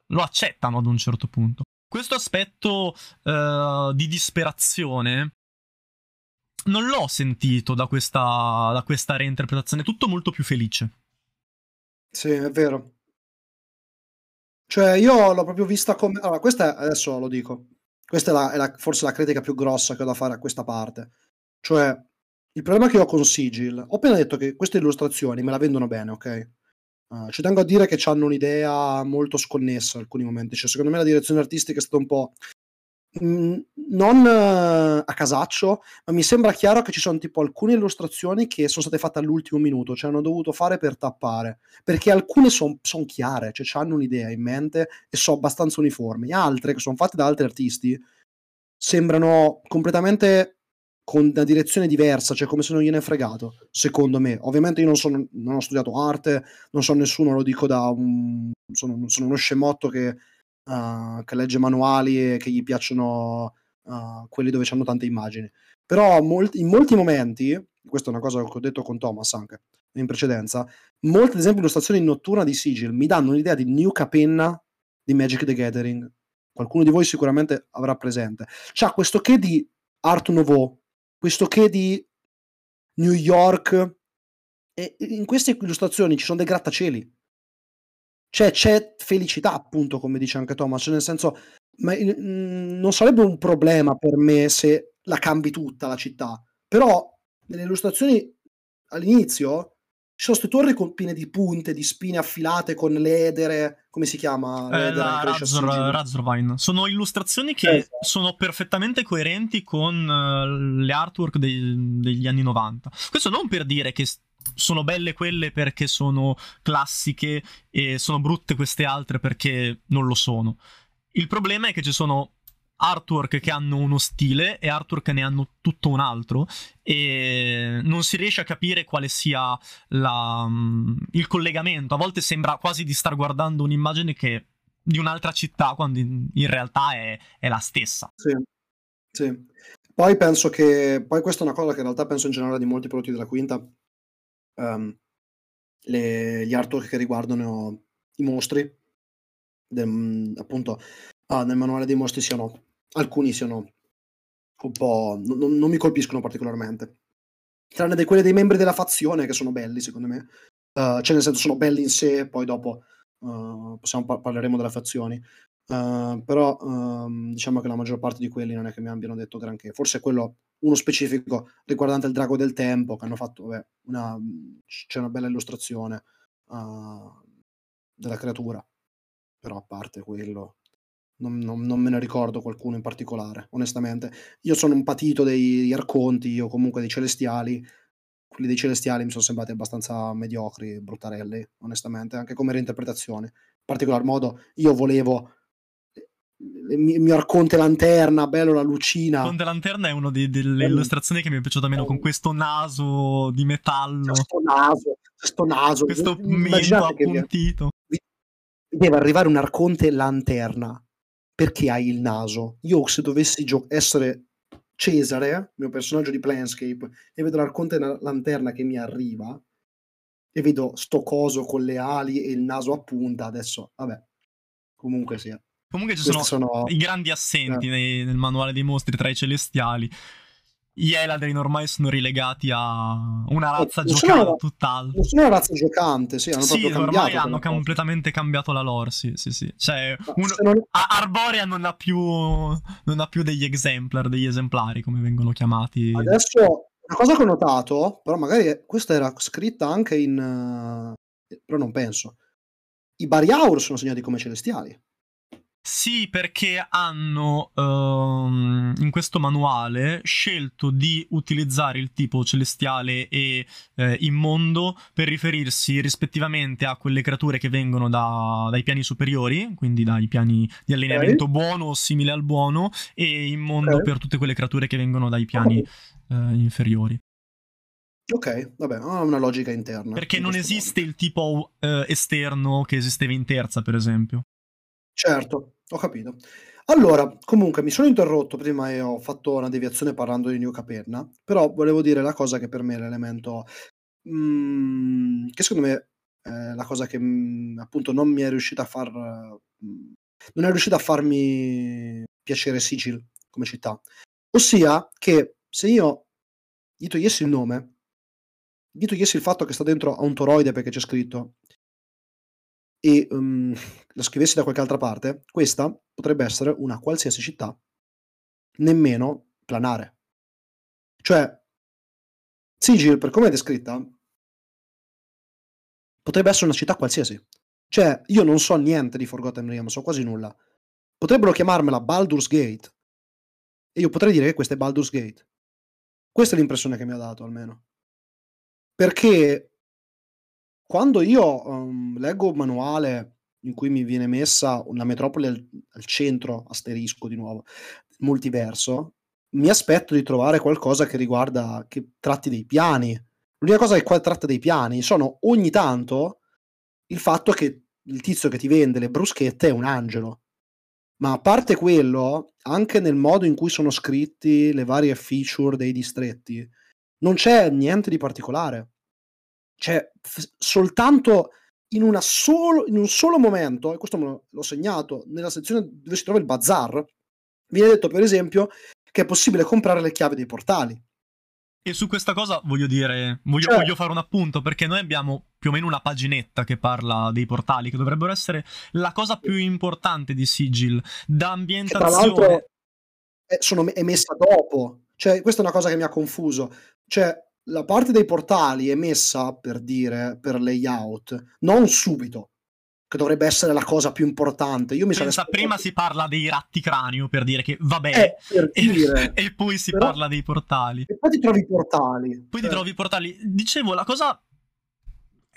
lo accettano ad un certo punto. Questo aspetto uh, di disperazione non l'ho sentito da questa, da questa reinterpretazione, tutto molto più felice. Sì, è vero. Cioè, io l'ho proprio vista come... Allora, questa è, adesso lo dico, questa è, la, è la, forse la critica più grossa che ho da fare a questa parte. Cioè, il problema che ho con Sigil, ho appena detto che queste illustrazioni me la vendono bene, ok? Uh, ci tengo a dire che hanno un'idea molto sconnessa in alcuni momenti. Cioè, secondo me la direzione artistica è stata un po' Non uh, a casaccio, ma mi sembra chiaro che ci sono tipo alcune illustrazioni che sono state fatte all'ultimo minuto, cioè hanno dovuto fare per tappare, perché alcune sono son chiare, cioè hanno un'idea in mente e sono abbastanza uniformi, altre che sono fatte da altri artisti sembrano completamente con una direzione diversa, cioè come se non gliene fregato, secondo me. Ovviamente io non, sono, non ho studiato arte, non so nessuno, lo dico da un... sono, sono uno scemotto che uh, che legge manuali e che gli piacciono uh, quelli dove c'hanno tante immagini. Però molti, in molti momenti, questa è una cosa che ho detto con Thomas anche in precedenza, molte ad esempio illustrazioni notturna di Sigil mi danno un'idea di New Capenna di Magic the Gathering. Qualcuno di voi sicuramente avrà presente. C'ha questo che di Art Nouveau, questo che di New York, e in queste illustrazioni ci sono dei grattacieli cioè c'è felicità, appunto, come dice anche Thomas, cioè nel senso, ma, mh, non sarebbe un problema per me se la cambi tutta la città, però nelle illustrazioni all'inizio ci sono queste torri piene di punte, di spine affilate con l'edere, come si chiama? Eh, Razor, Razorvine. Sono illustrazioni che esatto. sono perfettamente coerenti con uh, le artwork dei, degli anni 90. Questo non per dire che sono belle quelle perché sono classiche e sono brutte queste altre perché non lo sono. Il problema è che ci sono artwork che hanno uno stile e artwork che ne hanno tutto un altro e non si riesce a capire quale sia la, mm, il collegamento. A volte sembra quasi di star guardando un'immagine che di un'altra città quando in, in realtà è, è, la stessa. Sì, sì. Poi penso che, poi questa è una cosa che in realtà penso in generale di molti prodotti della quinta, um, le, gli artwork che riguardano i mostri, del, appunto ah, nel manuale dei mostri siano, alcuni siano un po', non, non mi colpiscono particolarmente, tranne di quelli dei membri della fazione che sono belli secondo me, uh, cioè nel senso sono belli in sé, poi dopo uh, possiamo par- parleremo delle fazioni, Uh, però uh, diciamo che la maggior parte di quelli non è che mi abbiano detto granché. Forse quello, uno specifico riguardante il drago del tempo, che hanno fatto, vabbè, una, c'è una bella illustrazione uh, della creatura, però a parte quello, non, non, non, me ne ricordo qualcuno in particolare, onestamente. Io sono un patito dei arconti o comunque dei celestiali. Quelli dei celestiali mi sono sembrati abbastanza mediocri, bruttarelli, onestamente, anche come reinterpretazione. In particolar modo, io volevo il mio Arconte Lanterna, bello la lucina. Arconte Lanterna è una delle illustrazioni che mi è piaciuta meno, con questo naso di metallo. Questo naso, questo naso. Questo mento appuntito. Deve arrivare un Arconte Lanterna. Perché hai il naso? Io se dovessi gio- essere Cesare, mio personaggio di Planescape, e vedo l'Arconte Lanterna che mi arriva, e vedo sto coso con le ali e il naso a punta, adesso, vabbè, comunque sia. Comunque ci sono, sono, i grandi assenti eh. nei, nel manuale dei mostri tra i celestiali. Gli Eladrin ormai sono rilegati a una eh, razza giocante tutt'altro. Non sono una razza giocante, sì, hanno sì, ormai hanno completamente cambiato la lore, sì, sì, sì. Cioè, uno, non... Arborea non ha, più, non ha più degli exemplar, degli esemplari, come vengono chiamati. Adesso, una cosa che ho notato, però magari questa era scritta anche in... Uh, però non penso. I Bariaur sono segnati come celestiali. Sì, perché hanno um, in questo manuale scelto di utilizzare il tipo celestiale e eh, immondo per riferirsi rispettivamente a quelle creature che vengono da, dai piani superiori, quindi dai piani di allineamento okay. buono o simile al buono, e immondo okay. per tutte quelle creature che vengono dai piani okay. eh, inferiori. Ok, vabbè, ha una logica interna. Perché in non esiste modo. il tipo eh, esterno che esisteva in terza, per esempio. Certo, ho capito. Allora, comunque mi sono interrotto prima e ho fatto una deviazione parlando di New Capenna, però volevo dire la cosa che per me è l'elemento mhmm, che secondo me è la cosa che, mhmm, appunto non mi è riuscita a far mhmm, non è riuscita a farmi piacere Sigil come città. Ossia che se io gli togliessi il nome, gli togliessi il fatto che sta dentro a un toroide perché c'è scritto e um, la scrivessi da qualche altra parte, questa potrebbe essere una qualsiasi città, nemmeno planare. Cioè, Sigil, per come è descritta, potrebbe essere una città qualsiasi. Cioè, io non so niente di Forgotten Realms, so quasi nulla. Potrebbero chiamarmela Baldur's Gate e io potrei dire che questa è Baldur's Gate. Questa è l'impressione che mi ha dato, almeno. Perché quando io, uhm, leggo un manuale in cui mi viene messa una metropoli al al centro, asterisco di nuovo, multiverso, mi aspetto di trovare qualcosa che riguarda che tratti dei piani. L'unica cosa che qua tratta dei piani sono ogni tanto il fatto che il tizio che ti vende le bruschette è un angelo. Ma a parte quello, anche nel modo in cui sono scritti le varie feature dei distretti, non c'è niente di particolare. Cioè, f- soltanto in, una solo, in un solo momento, e questo me l'ho segnato, nella sezione dove si trova il bazar, viene detto per esempio che è possibile comprare le chiavi dei portali. E su questa cosa voglio dire, voglio, cioè, voglio, fare un appunto perché noi abbiamo più o meno una paginetta che parla dei portali, che dovrebbero essere la cosa più importante di Sigil, da ambientazione. Che tra l'altro è, sono, è messa dopo, cioè questa è una cosa che mi ha confuso. Cioè, la parte dei portali è messa per dire per layout, non subito, che dovrebbe essere la cosa più importante. Io mi Pensa, prima si parla dei ratti cranio per dire che vabbè, eh, *laughs* e, e, poi si Però, parla dei portali. E poi ti trovi i portali. Poi cioè. ti trovi i portali. Dicevo, la cosa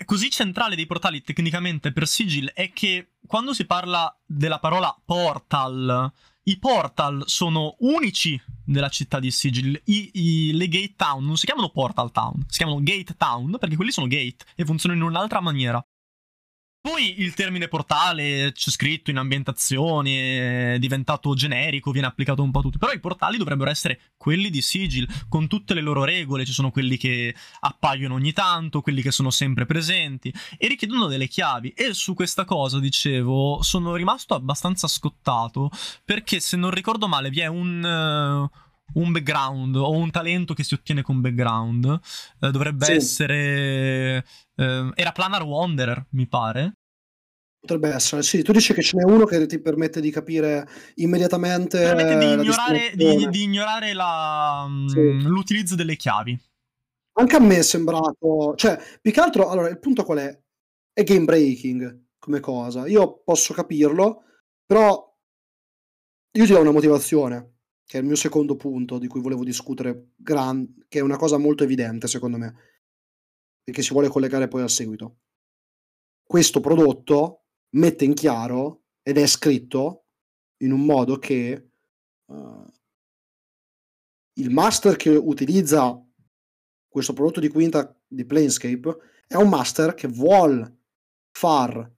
così centrale dei portali tecnicamente per Sigil è che quando si parla della parola portal i portal sono unici nella città di Sigil. I, i, le gate town non si chiamano portal town, si chiamano gate town perché quelli sono gate e funzionano in un'altra maniera. Poi il termine portale c'è scritto in ambientazioni, è diventato generico, viene applicato un po' a tutti. Però i portali dovrebbero essere quelli di Sigil, con tutte le loro regole. Ci sono quelli che appaiono ogni tanto, quelli che sono sempre presenti e richiedono delle chiavi. E su questa cosa, dicevo, sono rimasto abbastanza scottato perché se non ricordo male vi è un. Uh, un background o un talento che si ottiene con background. Eh, dovrebbe sì. essere. Eh, era Planar Wanderer, mi pare. Potrebbe essere, sì. Tu dici che ce n'è uno che ti permette di capire immediatamente. Permette di ignorare, di, di ignorare la, mm, sì. l'utilizzo delle chiavi. Anche a me è sembrato. Cioè, più che altro, allora, il punto qual è? È game breaking come cosa. Io posso capirlo, però io ti do una motivazione che è il mio secondo punto di cui volevo discutere, gran, che è una cosa molto evidente secondo me, e che si vuole collegare poi al seguito. Questo prodotto mette in chiaro ed è scritto in un modo che uh, il master che utilizza questo prodotto di quinta di Planescape è un master che vuole far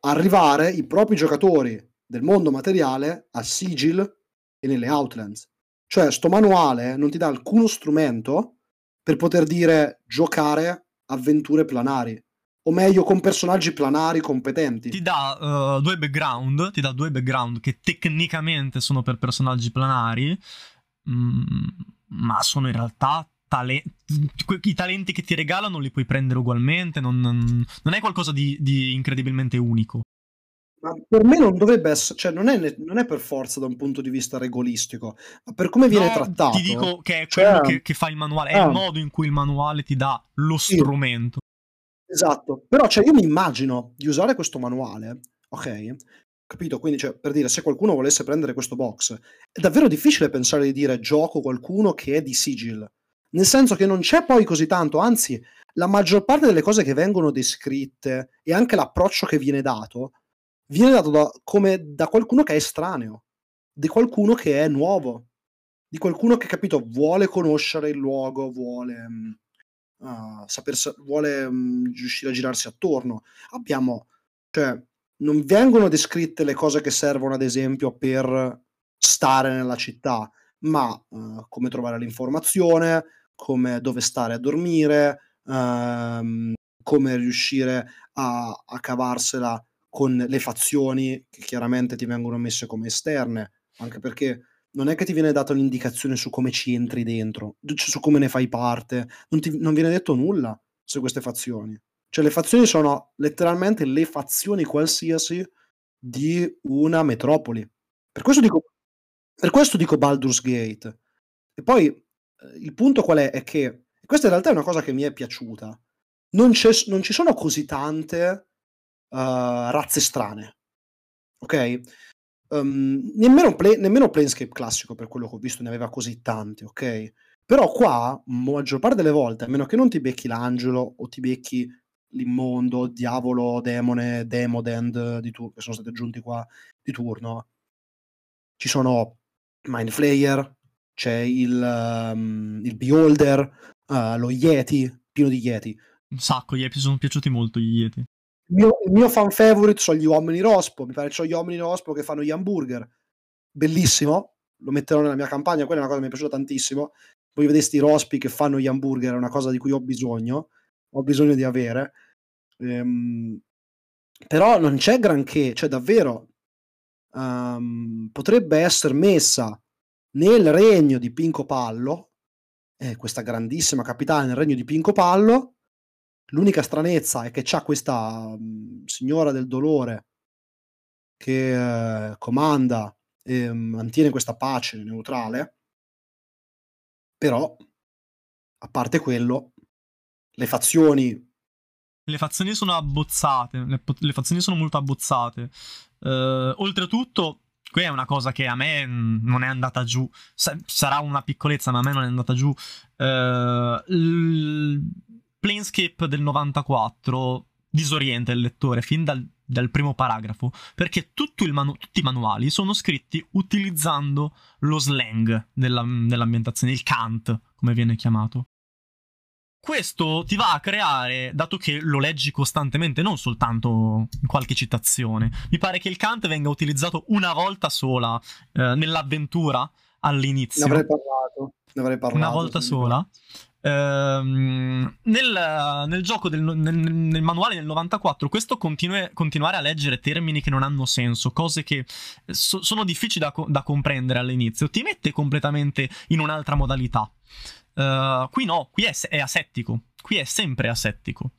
arrivare i propri giocatori del mondo materiale a Sigil e nelle Outlands. Cioè, sto manuale non ti dà alcuno strumento per poter dire giocare avventure planari. O meglio, con personaggi planari competenti. Ti dà uh, due background, ti dà due background che tecnicamente sono per personaggi planari, mm, ma sono in realtà talenti. I talenti che ti regalano li puoi prendere ugualmente, non, non è qualcosa di, di incredibilmente unico. Ma per me non dovrebbe essere, cioè non è, non è, per forza da un punto di vista regolistico, ma per come viene no, trattato. Ti dico che è quello cioè, che, che, fa il manuale, è ah, il modo in cui il manuale ti dà lo sì, strumento. Esatto, però cioè, io mi immagino di usare questo manuale, ok? Capito? Quindi, cioè, per dire, se qualcuno volesse prendere questo box, è davvero difficile pensare di dire gioco qualcuno che è di Sigil. Nel senso che non c'è poi così tanto, anzi, la maggior parte delle cose che vengono descritte e anche l'approccio che viene dato, viene dato da, come da qualcuno che è estraneo, di qualcuno che è nuovo, di qualcuno che, capito, vuole conoscere il luogo, vuole, uh, saper, vuole um, riuscire a girarsi attorno. Abbiamo, cioè, non vengono descritte le cose che servono, ad esempio, per stare nella città, ma uh, come trovare l'informazione, come dove stare a dormire, uh, come riuscire a, a cavarsela con le fazioni che chiaramente ti vengono messe come esterne, anche perché non è che ti viene data un'indicazione su come ci entri dentro, su come ne fai parte, non, ti, non viene detto nulla su queste fazioni. Cioè le fazioni sono letteralmente le fazioni qualsiasi di una metropoli. Per questo dico, per questo dico Baldur's Gate. E poi eh, il punto qual è? È che questa in realtà è una cosa che mi è piaciuta. Non, non ci sono così tante uh, razze strane. Ok? Um, nemmeno, play, nemmeno Planescape classico, per quello che ho visto, ne aveva così tante, ok? Però qua, maggior parte delle volte, a meno che non ti becchi l'angelo o ti becchi l'immondo, diavolo, demone, demodend di turno, che sono stati aggiunti qua di turno. Ci sono Mind Flayer, c'è il, um, il Beholder, uh, lo Yeti, pieno di Yeti. Un sacco, gli Yeti sono piaciuti molto gli Yeti. Il mio, il mio fan favorite sono gli uomini rospo, mi pare che sono gli uomini rospo che fanno gli hamburger. Bellissimo, lo metterò nella mia campagna, quella è una cosa che mi è piaciuta tantissimo. Voi vedeste i rospi che fanno gli hamburger, è una cosa di cui ho bisogno, ho bisogno di avere. Ehm, però non c'è granché, cioè davvero um, potrebbe essere messa nel regno di Pinco Pallo, eh, questa grandissima capitale nel regno di Pinco Pallo. L'unica stranezza è che c'ha questa um, signora del dolore che uh, comanda e um, mantiene questa pace neutrale. Però, a parte quello, le fazioni le fazioni sono abbozzate, le, le fazioni sono molto abbozzate. Uh, oltretutto, qui è una cosa che a me non è andata giù, Sa- sarà una piccolezza, ma a me non è andata giù. Uh, il Planescape del 94 disorienta il lettore fin dal, dal primo paragrafo, perché manu- tutti i manuali sono scritti utilizzando lo slang della, dell'ambientazione, il cant, come viene chiamato questo ti va a creare, dato che lo leggi costantemente, non soltanto in qualche citazione, mi pare che il Kant venga utilizzato una volta sola eh, nell'avventura all'inizio. Ne avrei parlato. Ne avrei parlato una volta sola. Ehm, nel, nel, gioco del, nel, nel, manuale del 94 questo continue, continuare a leggere termini che non hanno senso cose che so, sono difficili da, da comprendere all'inizio ti mette completamente in un'altra modalità Uh, qui no, qui è, è, asettico. Qui è sempre asettico.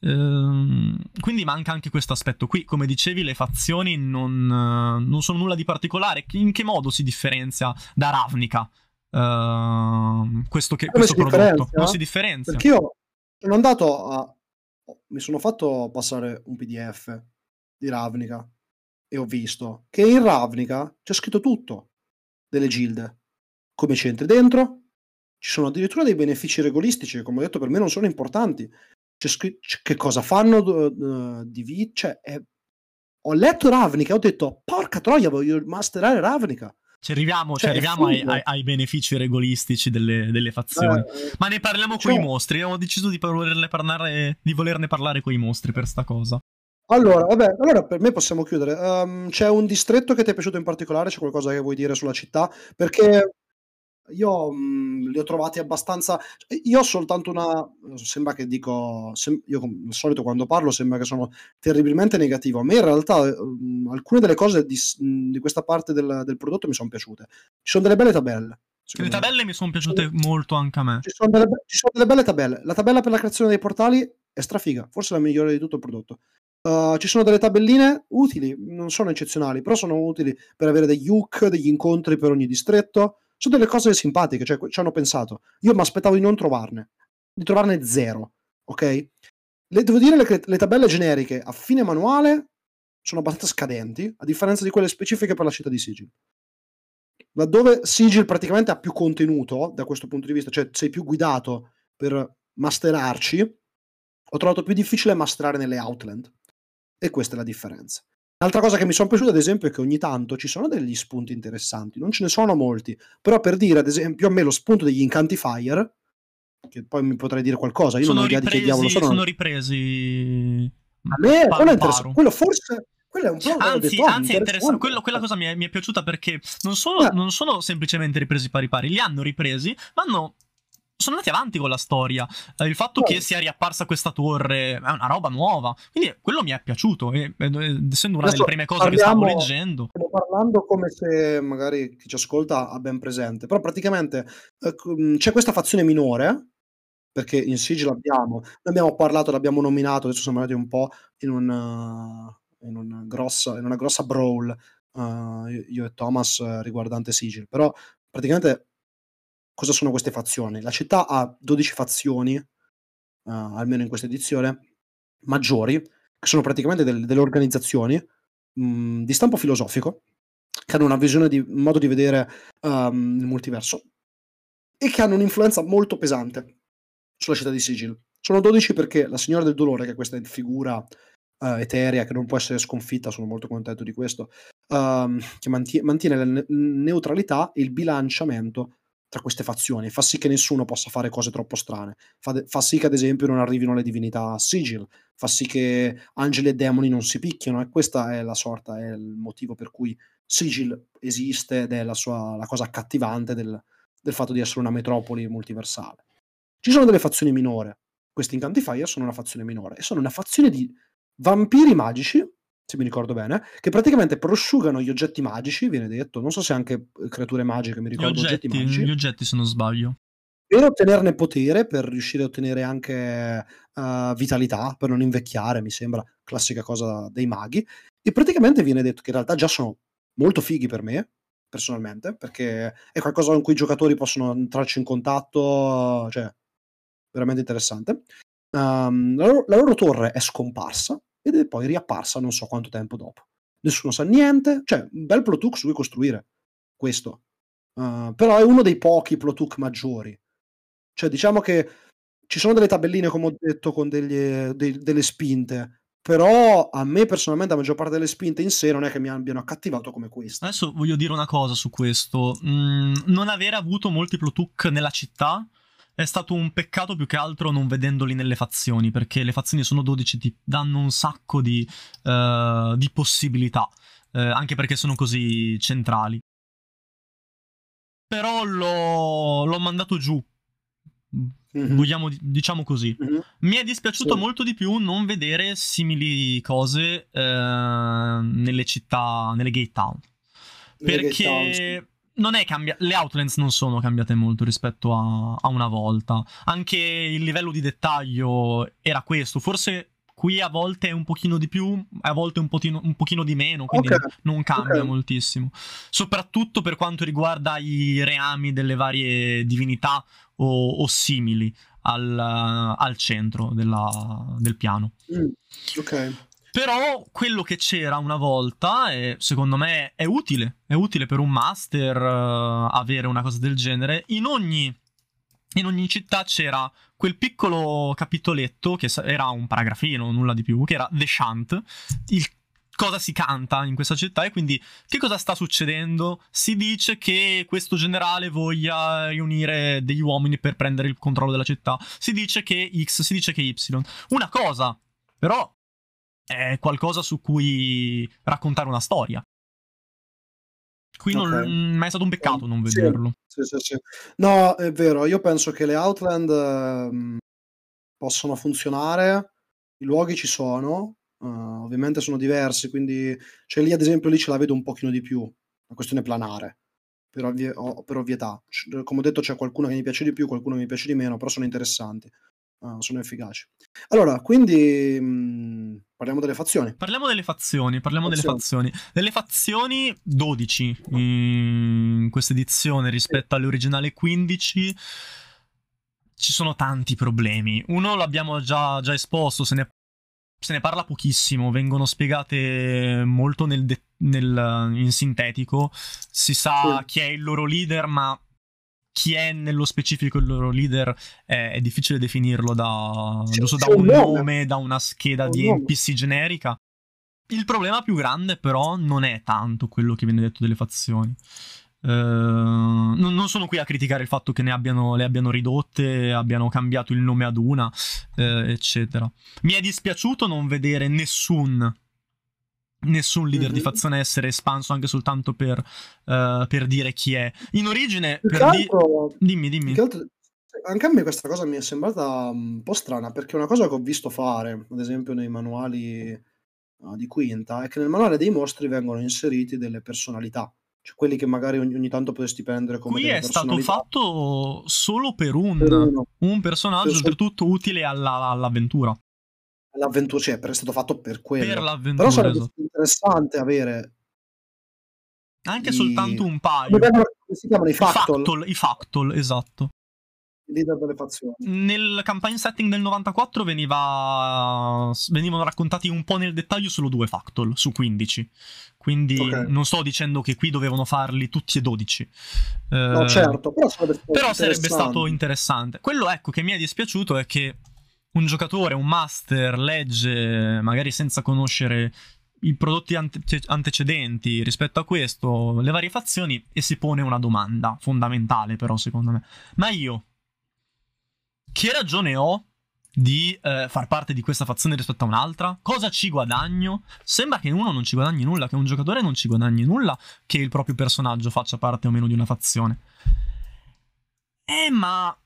Uh, quindi manca anche questo aspetto. Qui, come dicevi, le fazioni non, non, sono nulla di particolare. In che modo si differenzia da Ravnica? Ehm, questo, che, questo prodotto non si differenzia. Perché io sono andato a. Mi sono fatto passare un PDF di Ravnica e ho visto che in Ravnica c'è scritto tutto delle gilde. Come c'entri dentro, ci sono addirittura dei benefici regolistici che, come ho detto, per me non sono importanti. C'è scritto che cosa fanno uh, di vita. Cioè, è... ho letto Ravnica e ho detto, porca troia, voglio masterare Ravnica. Ci arriviamo, cioè, ci arriviamo ai, ai, ai, benefici regolistici delle, delle fazioni. Beh, Ma ne parliamo cioè... con i mostri. Abbiamo deciso di, parlare, di volerne parlare con i mostri per sta cosa. Allora, vabbè, allora per me possiamo chiudere. Um, c'è un distretto che ti è piaciuto in particolare? C'è qualcosa che vuoi dire sulla città? Perché io, mhmm, li ho trovati abbastanza cioè, io ho soltanto una sembra che dico sem io come al solito quando parlo sembra che sono terribilmente negativo. A me in realtà, uhm, alcune delle cose di mhmm, di questa parte del del prodotto mi son piaciute. Ci sono delle belle tabelle. Le tabelle mi son piaciute molto anche a me. Ci sono delle ci sono delle belle tabelle. La tabella per la creazione dei portali è strafiga, forse la migliore di tutto il prodotto. Uh, ci sono delle tabelline utili, non sono eccezionali, però sono utili per avere degli hook, degli incontri per ogni distretto sono delle cose simpatiche, cioè ci hanno pensato. Io mi aspettavo di non trovarne, di trovarne zero, ok? Le, devo dire che le, le tabelle generiche a fine manuale sono abbastanza scadenti, a differenza di quelle specifiche per la città di Sigil. Laddove Sigil praticamente ha più contenuto da questo punto di vista, cioè sei più guidato per masterarci, ho trovato più difficile masterare nelle Outland. E questa è la differenza. Un'altra cosa che mi sono piaciuta, ad esempio, è che ogni tanto ci sono degli spunti interessanti. Non ce ne sono molti, però per dire, ad esempio, a me lo spunto degli incanti Fire, che poi mi potrei dire qualcosa, io sono non ho idea ripresi, di che diavolo sono. Sono ripresi. A me Paro quello è interessante. Quello forse. Quello è un po' Anzi, detto, ah, anzi è interessante. Quello- quella cosa mi è, mi è piaciuta perché non sono, Eh. non sono semplicemente ripresi pari pari, li hanno ripresi, ma hanno- sono andati avanti con la storia. Eh, il fatto Certo. che sia riapparsa questa torre è una roba nuova. Quindi quello mi è piaciuto. E, e- essendo una Adesso delle prime cose che stavo parliamo- leggendo. Stiamo parlando come se magari chi ci ascolta ha ben presente, però praticamente eh, c'è questa fazione minore, perché in Siege l'abbiamo, noi abbiamo parlato, l'abbiamo nominato, adesso siamo andati un po' in, un, eh, in, una, grossa, in una grossa brawl, eh, io- e Thomas, eh, riguardante Sigil, però praticamente cosa sono queste fazioni? La città ha 12 fazioni, eh, almeno in questa edizione, maggiori, che sono praticamente del- delle organizzazioni mh, di stampo filosofico, che hanno una visione di un modo di vedere ehm, il multiverso e che hanno un'influenza molto pesante sulla città di Sigil. Sono 12 perché la Signora del Dolore, che è questa figura eh, eterea che non può essere sconfitta, sono molto contento di questo, ehm, che mantie- mantiene la ne- neutralità e il bilanciamento tra queste fazioni, fa sì che nessuno possa fare cose troppo strane, fa, de- fa sì che ad esempio non arrivino le divinità Sigil, fa sì che angeli e demoni non si picchiano e questa è la sorta, è il motivo per cui Sigil esiste ed è la, sua, la cosa accattivante del, del fatto di essere una metropoli multiversale. Ci sono delle fazioni minori, questi Incanti Fire sono una fazione minore e sono una fazione di vampiri magici, se mi ricordo bene, che praticamente prosciugano gli oggetti magici, viene detto, non so se anche eh, creature magiche, mi Gli ricordo oggetti, oggetti, magici, gli oggetti, se non sbaglio. per ottenerne potere, per riuscire a ottenere anche eh, vitalità, per non invecchiare, mi sembra, classica cosa dei maghi. E praticamente viene detto che in realtà già sono molto fighi per me, personalmente, perché è qualcosa con cui i giocatori possono entrarci in contatto, cioè, veramente interessante. Ehm, la, loro, la loro torre è scomparsa ed è poi riapparsa non so quanto tempo dopo. Nessuno sa niente, cioè, un bel plot su cui costruire questo. Uh, però è uno dei pochi plot hook maggiori. Cioè, diciamo che ci sono delle tabelline, come ho detto, con degli- dei- delle spinte. Però a me personalmente la maggior parte delle spinte in sé non è che mi abbiano accattivato come questa. Adesso voglio dire una cosa su questo. Mm, non aver avuto molti plot nella città è stato un peccato più che altro non vedendoli nelle fazioni, perché le fazioni sono 12, ti danno un sacco di, eh, di possibilità, eh, anche perché sono così centrali. Però l'ho, l'ho mandato giù, Mhm. vogliamo, diciamo così. Mhm. Mi è dispiaciuto Sì. molto di più non vedere simili cose eh, nelle città, nelle gate town. Nelle gate town, sì. Non è cambia- le Outlands non sono cambiate molto rispetto a, a una volta. Anche il livello di dettaglio era questo. Forse qui a volte è un pochino di più, a volte un, potino- un pochino di meno, quindi Ok, non cambia ok. moltissimo. Soprattutto per quanto riguarda i reami delle varie divinità o, o simili al, al centro della- del piano. Mm, ok. Però quello che c'era una volta, e secondo me è utile, è utile per un master eh, avere una cosa del genere. In ogni, in ogni città c'era quel piccolo capitoletto che era un paragrafino, nulla di più, che era The Shant, il cosa si canta in questa città e quindi che cosa sta succedendo? Si dice che questo generale voglia riunire degli uomini per prendere il controllo della città. Si dice che X, si dice che Y. Una cosa, però è qualcosa su cui raccontare una storia. Qui non Ok. mm, è stato un peccato non vederlo. Sì, sì, sì. No, è vero, io penso che le Outland ehm, possono funzionare, i luoghi ci sono, eh, ovviamente sono diversi, quindi cioè lì ad esempio lì ce la vedo un pochino di più, la questione planare, per, ovvie- o- per ovvietà. C- Come ho detto c'è qualcuno che mi piace di più, qualcuno che mi piace di meno, però sono interessanti, eh, sono efficaci. Allora, quindi mh, parliamo delle fazioni. Parliamo delle fazioni, parliamo delle Fazioni. fazioni. Delle fazioni 12 in questa edizione rispetto alle originali 15 ci sono tanti problemi. Uno l'abbiamo già, già esposto, se ne se ne parla pochissimo, vengono spiegate molto nel de- nel, in sintetico. Si sa sì. chi è il loro leader, ma chi è nello specifico il loro leader è, è difficile definirlo da, so, da un nome, nome, da una scheda di nome. NPC generica. Il problema più grande, però, non è tanto quello che viene detto delle fazioni. Uh, non, non, sono qui a criticare il fatto che ne abbiano, le abbiano ridotte, abbiano cambiato il nome ad una, uh, eccetera. Mi è dispiaciuto non vedere nessun nessun leader mm-hmm. di fazione essere espanso anche soltanto per, uh, per dire chi è. In origine, altro, di... dimmi, dimmi. Altro, anche a me questa cosa mi è sembrata un po' strana perché una cosa che ho visto fare, ad esempio nei manuali uh, di Quinta, è che nel manuale dei mostri vengono inseriti delle personalità. Cioè quelli che magari ogni, ogni tanto potresti prendere come Qui è stato fatto solo per un, per un personaggio, per oltretutto utile alla, all'avventura l'avventura, cioè è stato fatto per quello. Per l'avventura. Però sarebbe esatto. interessante avere anche i... soltanto un paio. Come si chiamano i factol? I factol, i factol esatto. I leader delle fazioni. Nel campaign setting del 94 veniva... venivano raccontati un po' nel dettaglio solo due factol su 15. Quindi okay. non sto dicendo che qui dovevano farli tutti e 12. No, eh... certo, però sarebbe, però sarebbe stato interessante. Quello ecco che mi è dispiaciuto è che un giocatore, un master, legge, magari senza conoscere i prodotti ante- antecedenti rispetto a questo, le varie fazioni, e si pone una domanda fondamentale, però, secondo me. Ma io, che ragione ho di eh, far parte di questa fazione rispetto a un'altra? Cosa ci guadagno? Sembra che uno non ci guadagni nulla, che un giocatore non ci guadagni nulla, che il proprio personaggio faccia parte o meno di una fazione. Eh, ma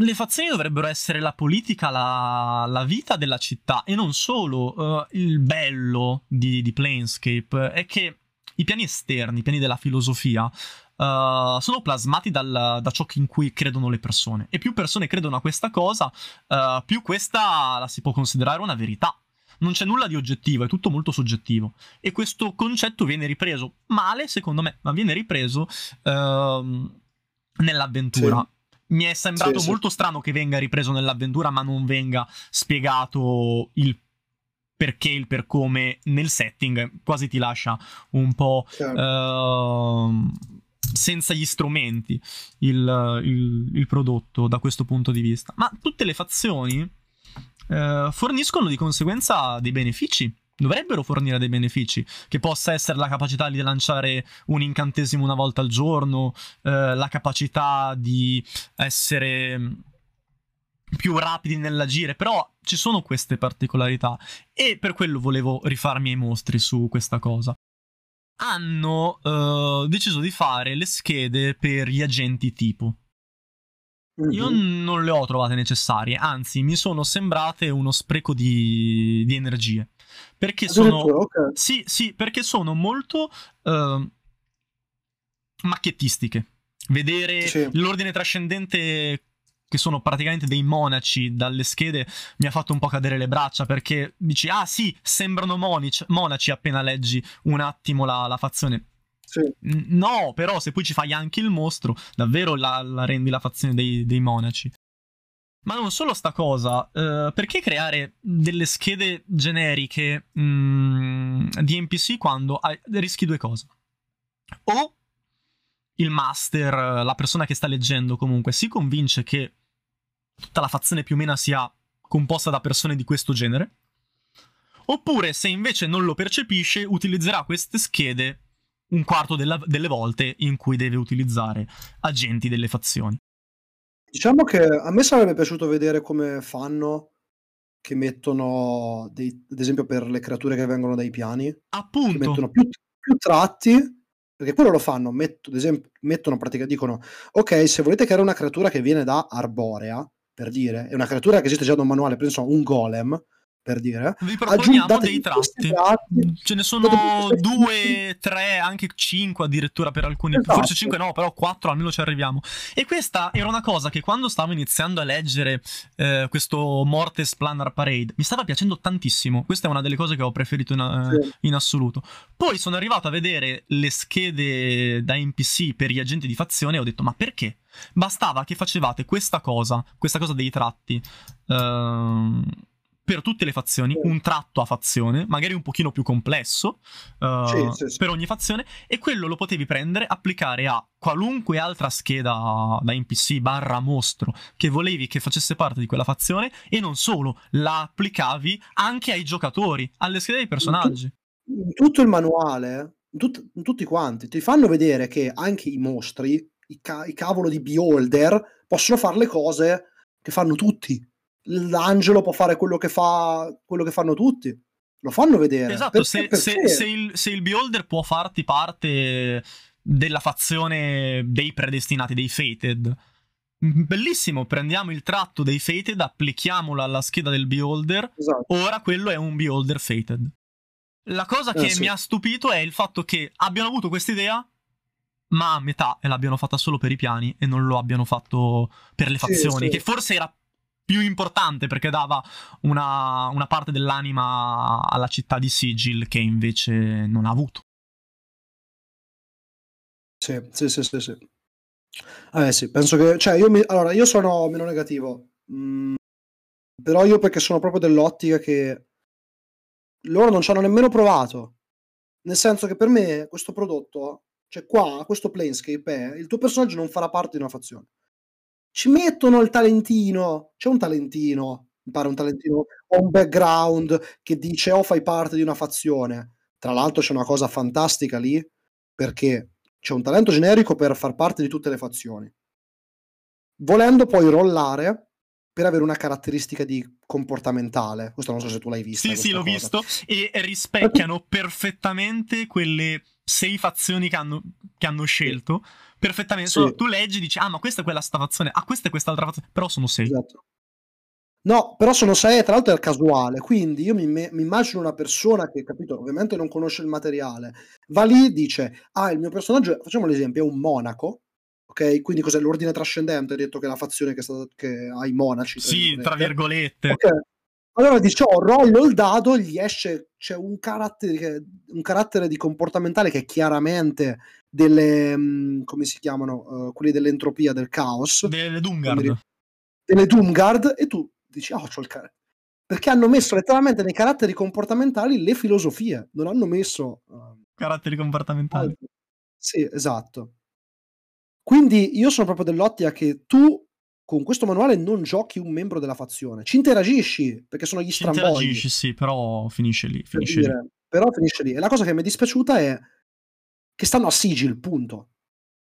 le fazioni dovrebbero essere la politica, la, la vita della città e non solo. Uh, il bello di, di, Planescape è che i piani esterni, i piani della filosofia, uh, sono plasmati dal, da ciò in cui credono le persone. E più persone credono a questa cosa, uh, più questa la si può considerare una verità. Non c'è nulla di oggettivo, è tutto molto soggettivo. E questo concetto viene ripreso male, secondo me, ma viene ripreso ehm, nell'avventura. Sì mi è sembrato sì, molto sì. strano che venga ripreso nell'avventura, ma non venga spiegato il perché, il per come nel setting. Quasi ti lascia un po'. Uh, senza gli strumenti il, il, il, prodotto da questo punto di vista. Ma tutte le fazioni uh, forniscono di conseguenza dei benefici dovrebbero fornire dei benefici, che possa essere la capacità di lanciare un incantesimo una volta al giorno, eh, la capacità di essere più rapidi nell'agire, però ci sono queste particolarità e per quello volevo rifarmi ai mostri su questa cosa. Hanno uh, deciso di fare le schede per gli agenti tipo. Io mhm. non le ho trovate necessarie, anzi mi sono sembrate uno spreco di, di energie. Perché sono... Okay. Sì, sì, perché sono molto uh, macchiettistiche. Vedere sì. l'ordine trascendente che sono praticamente dei monaci dalle schede, mi ha fatto un po' cadere le braccia perché dici, ah sì, sembrano monici, monaci appena leggi un attimo la, la fazione. Sì. No, però se poi ci fai anche il mostro, davvero la, la rendi la fazione dei, dei, monaci. Ma non solo sta cosa, uh, perché creare delle schede generiche mm, di NPC quando hai, rischi due cose? O il master, la persona che sta leggendo comunque, si convince che tutta la fazione più o meno sia composta da persone di questo genere, oppure se invece non lo percepisce, utilizzerà queste schede un quarto della, delle volte in cui deve utilizzare agenti delle fazioni. Diciamo che a me sarebbe piaciuto vedere come fanno che mettono, dei, ad esempio per le creature che vengono dai piani, appunto, mettono più, più, tratti, perché quello lo fanno, metto, ad esempio, mettono praticamente, dicono, ok, se volete creare una creatura che viene da Arborea, per dire, è una creatura che esiste già da un manuale, penso un golem, per dire. Vi proponiamo dei tratti. tratti. Ce ne sono due, tre, anche cinque addirittura per alcuni. Esatto. Forse cinque no, però quattro almeno ci arriviamo. E questa era una cosa che quando stavo iniziando a leggere eh, questo Mortes Planner Parade mi stava piacendo tantissimo. Questa è una delle cose che ho preferito in, eh, sì. in assoluto. Poi sono arrivato a vedere le schede da NPC per gli agenti di fazione e ho detto ma perché? Bastava che facevate questa cosa, questa cosa dei tratti. Uh, per tutte le fazioni, un tratto a fazione, magari un pochino più complesso uh, sì, sì, per ogni fazione, e quello lo potevi prendere, applicare a qualunque altra scheda da NPC barra mostro che volevi che facesse parte di quella fazione, e non solo, la applicavi anche ai giocatori, alle schede dei personaggi. In, in tutto il manuale, in, tut- in, tutti quanti, ti fanno vedere che anche i mostri, i, ca- i cavolo di beholder, possono fare le cose che fanno tutti l'angelo può fare quello che, fa, quello che fanno tutti. Lo fanno vedere. Esatto, perché, se, perché? Se, se, il, se il beholder può farti parte della fazione dei predestinati, dei fated. Bellissimo, prendiamo il tratto dei fated, applichiamolo alla scheda del beholder. Esatto. Ora quello è un beholder fated. La cosa che eh, sì. mi ha stupito è il fatto che abbiano avuto questa idea, ma a metà e l'abbiano fatta solo per i piani e non lo abbiano fatto per le fazioni, sì, sì. che forse era più importante perché dava una, una parte dell'anima alla città di Sigil che invece non ha avuto. Sì, sì, sì, sì. sì. Eh sì, penso che... Cioè, io, mi, allora, io sono meno negativo, mm, però io perché sono proprio dell'ottica che loro non ci hanno nemmeno provato. Nel senso che per me questo prodotto, cioè qua, questo Planescape è, il tuo personaggio non farà parte di una fazione ci mettono il talentino, c'è un talentino, mi pare un talentino, o un background che dice o oh, fai parte di una fazione. Tra l'altro c'è una cosa fantastica lì, perché c'è un talento generico per far parte di tutte le fazioni. Volendo poi rollare per avere una caratteristica di comportamentale. Questo non so se tu l'hai visto. Sì, sì, l'ho cosa. visto. E rispecchiano perfettamente quelle sei fazioni che hanno, che hanno scelto. Perfettamente. Sì. Tu leggi e dici, ah, ma questa è quella fazione, ah, questa è quest'altra fazione, però sono sei. Esatto. No, però sono sei tra l'altro è casuale, quindi io mi, mi, immagino una persona che, capito, ovviamente non conosce il materiale, va lì e dice, ah, il mio personaggio, facciamo l'esempio, è un monaco, ok? Quindi cos'è l'ordine trascendente? Hai detto che è la fazione che, sta, che ha i monaci. Sì, tra virgolette. Ok. Allora oh, rollo il dado, gli esce, c'è un carattere, un carattere di comportamentale che è chiaramente delle, um, come si chiamano, uh, quelli dell'entropia, del caos. Delle Doomguard. Delle Doomguard, e tu dici, oh, c'ho il carattere. Perché hanno messo letteralmente nei caratteri comportamentali le filosofie, non hanno messo... Uh, caratteri comportamentali. Sì, esatto. Quindi io sono proprio dell'ottica che tu con questo manuale non giochi un membro della fazione, ci interagisci perché sono gli stramboli. Ci interagisci, sì, però finisce lì. Finisce dire, lì. Però finisce lì. E la cosa che mi è dispiaciuta è che stanno a sigil, punto.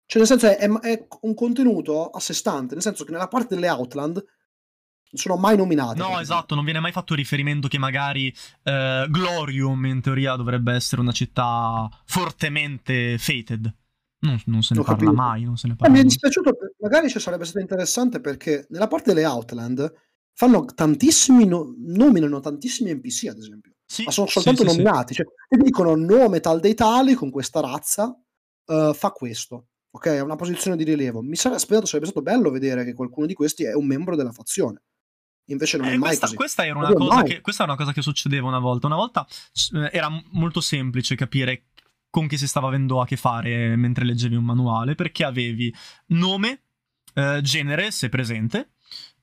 Cioè, nel senso, è, è, un contenuto a sé stante, nel senso che nella parte delle Outland non sono mai nominate. No, esatto, non viene mai fatto riferimento che magari eh, Glorium in teoria dovrebbe essere una città fortemente fated. Non, non se ne parla capito. mai, non se ne parla. Eh, mi è dispiaciuto, magari ci sarebbe stato interessante perché nella parte delle Outland fanno tantissimi, no- nominano tantissimi NPC ad esempio, sì, ma sono soltanto sì, nominati, sì, cioè e dicono nome tal dei tali con questa razza uh, fa questo. Ok, è una posizione di rilievo. Mi sarebbe aspettato, sarebbe stato bello vedere che qualcuno di questi è un membro della fazione. Invece non eh, è mai questa, così. Questa, era una cosa che, questa è una cosa che succedeva una volta. Una volta eh, era molto semplice capire con chi si stava avendo a che fare mentre leggevi un manuale, perché avevi nome, eh, genere, se presente,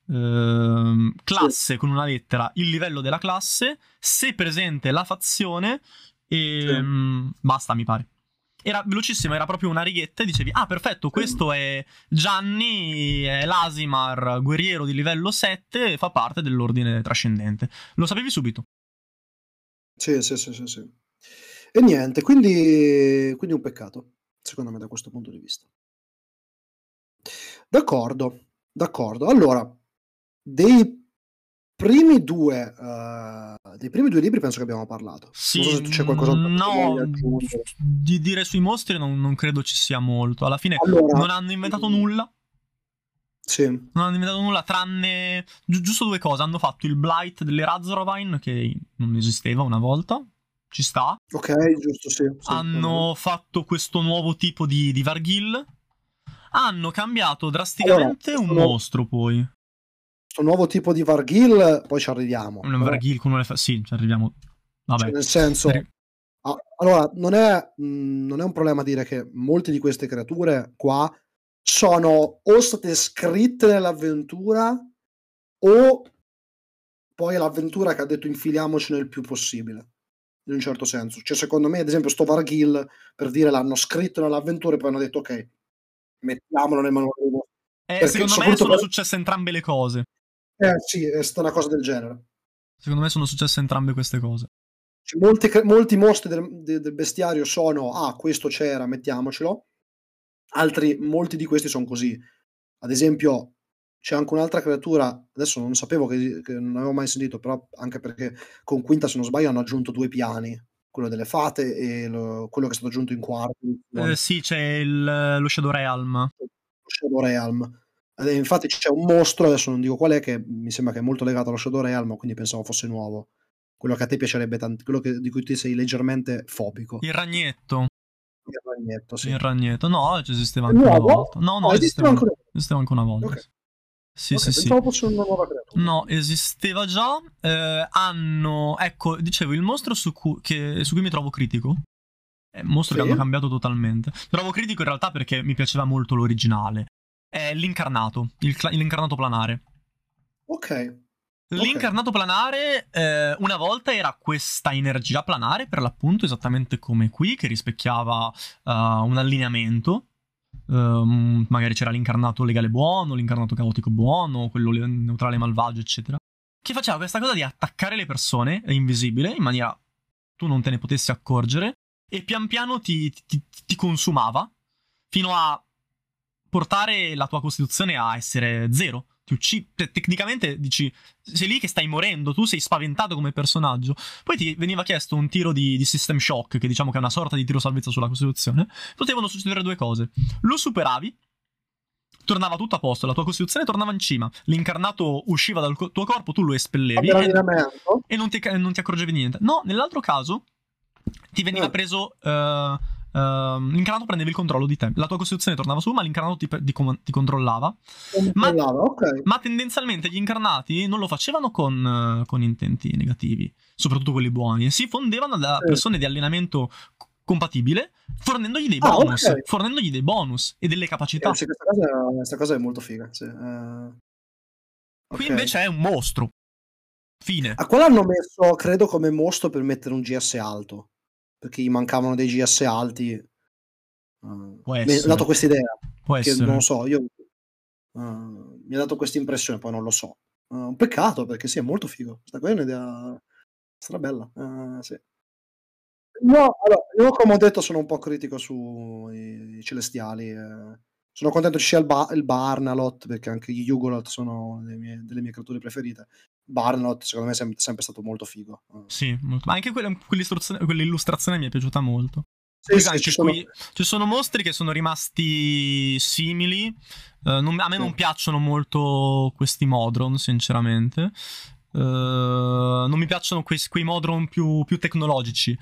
eh, classe con una lettera, il livello della classe, se presente la fazione e sì. mh, basta, mi pare. Era velocissimo, era proprio una righetta e dicevi, ah perfetto, questo è Gianni, è l'Asimar, guerriero di livello 7, fa parte dell'ordine trascendente. Lo sapevi subito. Sì, sì, sì, sì. sì. E niente, quindi, quindi un peccato, secondo me, da questo punto di vista. D'accordo, d'accordo. Allora, dei primi due, uh, dei primi due libri penso che abbiamo parlato. Sì, non so se c'è qualcosa no, di dire sui mostri non, non, credo ci sia molto. Alla fine allora, non hanno inventato nulla. Sì. Non hanno inventato nulla tranne gi- giusto due cose. Hanno fatto il Blight delle Razzoravine che non esisteva una volta ci sta. Ok, giusto, sì. sì Hanno sì. fatto questo nuovo tipo di, di Varghil. Hanno cambiato drasticamente allora, un nuovo, mostro poi. Questo nuovo tipo di Varghil, poi ci arriviamo. Un Varghil con una... Sì, ci arriviamo. Vabbè. Cioè, nel senso... Allora, non è, mh, mm, non è un problema dire che molte di queste creature qua sono o state scritte nell'avventura o poi l'avventura che ha detto infiliamoci nel più possibile, in un certo senso. Cioè, secondo me, ad esempio, sto Varghil, per dire, l'hanno scritto nell'avventura e poi hanno detto, ok, mettiamolo nel manuale. Eh, secondo me sono per... successe entrambe le cose. Eh sì, è stata una cosa del genere. Secondo me sono successe entrambe queste cose. Cioè, molti, molti, mostri del, del, bestiario sono, ah, questo c'era, mettiamocelo. Altri, molti di questi sono così. Ad esempio, c'è anche un'altra creatura, adesso non sapevo che, che, non avevo mai sentito, però anche perché con Quinta, se non sbaglio, hanno aggiunto due piani, quello delle fate e lo, quello che è stato aggiunto in quarto. Eh, sì, c'è il, lo Shadow Realm. Lo Shadow Realm. Eh, infatti c'è un mostro, adesso non dico qual è, che mi sembra che è molto legato allo Shadow Realm, quindi pensavo fosse nuovo. Quello che a te piacerebbe tanto, quello che, di cui ti sei leggermente fobico. Il ragnetto. Il ragnetto, sì. Il ragnetto, no, esisteva anche una volta. No, no, esisteva, esisteva, anche, esisteva anche una volta. Okay. Sì, okay, sì, sì. fosse una nuova creatura. No, esisteva già. Eh, hanno, ecco, dicevo, il mostro su cui, che, su cui mi trovo critico. È un mostro sì. che hanno cambiato totalmente. Trovo critico in realtà perché mi piaceva molto l'originale. È l'incarnato, il, l'incarnato planare. Ok. L'incarnato planare eh, una volta era questa energia planare, per l'appunto, esattamente come qui, che rispecchiava uh, un allineamento. Uh, magari c'era l'incarnato legale buono, l'incarnato caotico buono, quello neutrale malvagio, eccetera. Che faceva questa cosa di attaccare le persone invisibile, in maniera tu non te ne potessi accorgere, e pian piano ti, ti, ti consumava, fino a portare la tua costituzione a essere zero. Ti uccidi. Tecnicamente dici, sei lì che stai morendo, tu sei spaventato come personaggio. Poi ti veniva chiesto un tiro di, di system shock, che diciamo che è una sorta di tiro salvezza sulla costituzione. Potevano succedere due cose. Lo superavi, tornava tutto a posto, la tua costituzione tornava in cima, l'incarnato usciva dal tuo corpo, tu lo espellevi e, e non, ti, non, ti, accorgevi niente. No, nell'altro caso ti veniva mm. preso uh, Uh, l'incarnato prendeva il controllo di te. La tua costituzione tornava su, ma l'incarnato ti, ti, ti controllava. Ma, okay. ma, tendenzialmente gli incarnati non lo facevano con, uh, con, intenti negativi, soprattutto quelli buoni, e si fondevano da sì. persone di allenamento compatibile, fornendogli dei bonus, ah, okay. fornendogli dei bonus e delle capacità. Eh, sì, questa, cosa, questa, cosa, è molto figa. Sì. Uh, Qui invece è un mostro. Fine. A quale hanno messo, credo, come mostro per mettere un GS alto perché gli mancavano dei GS alti. Uh, mi ha dato questa idea. Può essere. Non lo so, io, uh, mi ha dato questa impressione, poi non lo so. Uh, un peccato perché sì, è molto figo. Questa qua è un'idea sarà bella. Uh, sì. No, allora, io come ho detto sono un po' critico sui celestiali. Eh. Sono contento ci sia il, ba- il Barnalot perché anche gli Yugolot sono delle mie, delle mie creature preferite. Barnot secondo me è sempre, sempre stato molto figo. Sì, molto. ma anche quella, quell'illustrazione mi è piaciuta molto. Sì, sì, ci, sono... Qui, ci, sono... mostri che sono rimasti simili. Uh, non, a me sì. non piacciono molto questi Modron, sinceramente. Uh, non mi piacciono quei, quei Modron più, più, tecnologici.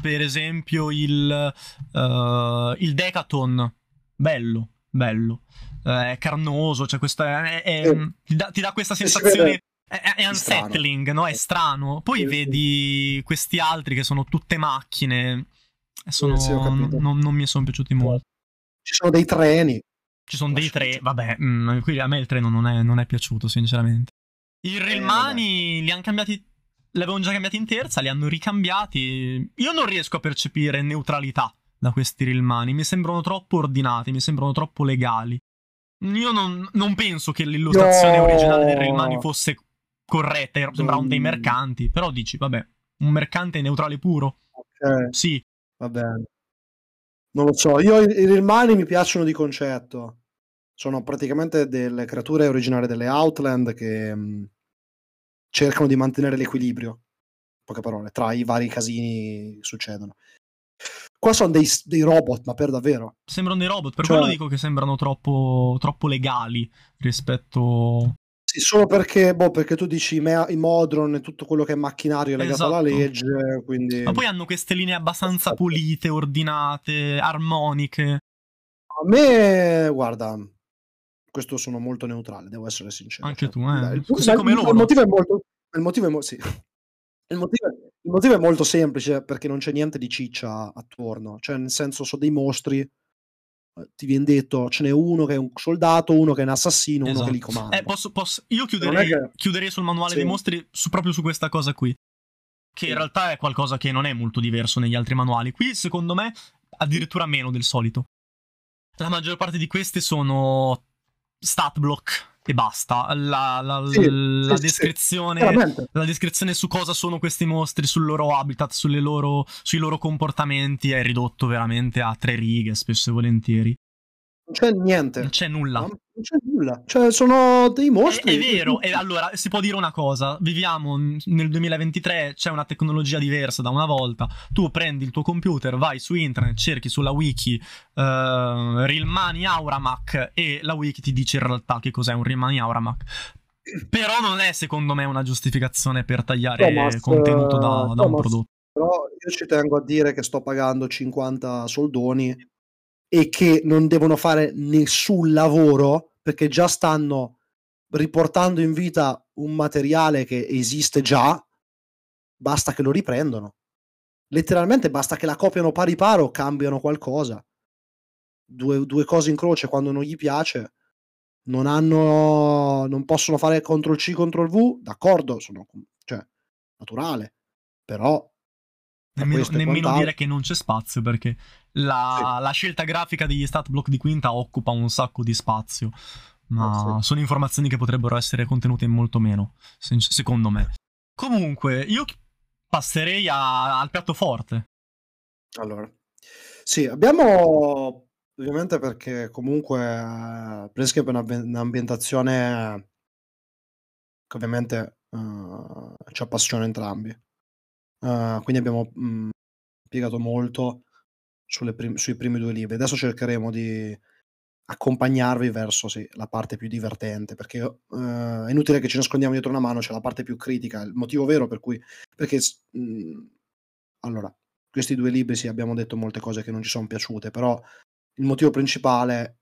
Per esempio il, uh, il Decaton. Bello, bello. è carnoso, cioè questa, è, è, ti, dà, ti, dà, questa sensazione è, è unsettling, no? È strano. Poi sì, vedi sì. questi altri che sono tutte macchine. Sono, sì, non, non, mi sono piaciuti molto. Ci sono dei treni. Ci sono dei treni, vabbè, mh, mm, qui a me il treno non è, non è piaciuto, sinceramente. I Rilmani eh, li hanno cambiati, li avevano già cambiati in terza, li hanno ricambiati. Io non riesco a percepire neutralità da questi Rilmani, mi sembrano troppo ordinati, mi sembrano troppo legali. Io non, non penso che l'illustrazione no. originale dei Rilmani fosse corretta, sembravano dei mercanti, però dici, vabbè, un mercante neutrale puro. Ok. Sì. Va bene. Non lo so, io i Rilmani mi piacciono di concetto. Sono praticamente delle creature originali delle Outland che mh, mm, cercano di mantenere l'equilibrio, in poche parole, tra i vari casini che succedono. Qua sono dei, dei, robot, ma per davvero. Sembrano dei robot, per cioè... quello dico che sembrano troppo, troppo legali rispetto sì, solo perché, boh, perché tu dici me- i Modron e tutto quello che è macchinario è legato esatto. alla legge, quindi... Ma poi hanno queste linee abbastanza esatto. pulite, ordinate, armoniche. A me, guarda, questo sono molto neutrale, devo essere sincero. Anche tu, eh? Il, il, come il, loro. il motivo è molto... Il motivo è, mo- sì. il, motivo, il motivo è molto semplice, perché non c'è niente di ciccia attorno. Cioè, nel senso, sono dei mostri ti viene detto ce n'è uno che è un soldato, uno che è un assassino, esatto. uno che li esatto. comanda. Eh, posso, posso, io chiuderei, che... chiuderei, sul manuale sì. dei mostri su, proprio su questa cosa qui. Che sì. in realtà è qualcosa che non è molto diverso negli altri manuali. Qui, secondo me, addirittura meno del solito. La maggior parte di queste sono stat block e basta. La, la, sì, la, sì, descrizione, sì, la, descrizione, su cosa sono questi mostri, sul loro habitat, loro, sui loro comportamenti è ridotto veramente a tre righe, spesso e volentieri. Non c'è niente. Non c'è nulla. No, non c'è nulla. Cioè, sono dei mostri. È, è vero. e allora, si può dire una cosa. Viviamo nel 2023, c'è una tecnologia diversa da una volta. Tu prendi il tuo computer, vai su internet, cerchi sulla wiki uh, Real Money Auramac e la wiki ti dice in realtà che cos'è un Money Auramac. Però non è, secondo me, una giustificazione per tagliare Thomas, contenuto da, da Thomas, un prodotto. Però io ci tengo a dire che sto pagando 50 soldoni e che non devono fare nessun lavoro perché già stanno riportando in vita un materiale che esiste già, basta che lo riprendono. Letteralmente basta che la copiano pari paro, cambiano qualcosa. Due, due cose in croce quando non gli piace. Non hanno. non possono fare CTRL C, CTRL V, d'accordo, sono, cioè, naturale. Però Nemmeno, nemmeno dire che non c'è spazio perché la, sì. la, scelta grafica degli stat block di quinta occupa un sacco di spazio. Ma sì. sono informazioni che potrebbero essere contenute in molto meno, secondo me. Comunque, io passerei a, al piatto forte. Allora, sì, abbiamo ovviamente perché comunque uh, Planescape è un'ambientazione che ovviamente uh, ci appassiona entrambi. Uh, quindi abbiamo mh, mhmm, spiegato molto prim- sui primi due libri. Adesso cercheremo di accompagnarvi verso sì, la parte più divertente, perché uh, è inutile che ci nascondiamo dietro una mano, c'è la parte più critica, il motivo vero per cui... Perché, mh, mhmm, allora, questi due libri sì, abbiamo detto molte cose che non ci sono piaciute, però il motivo principale,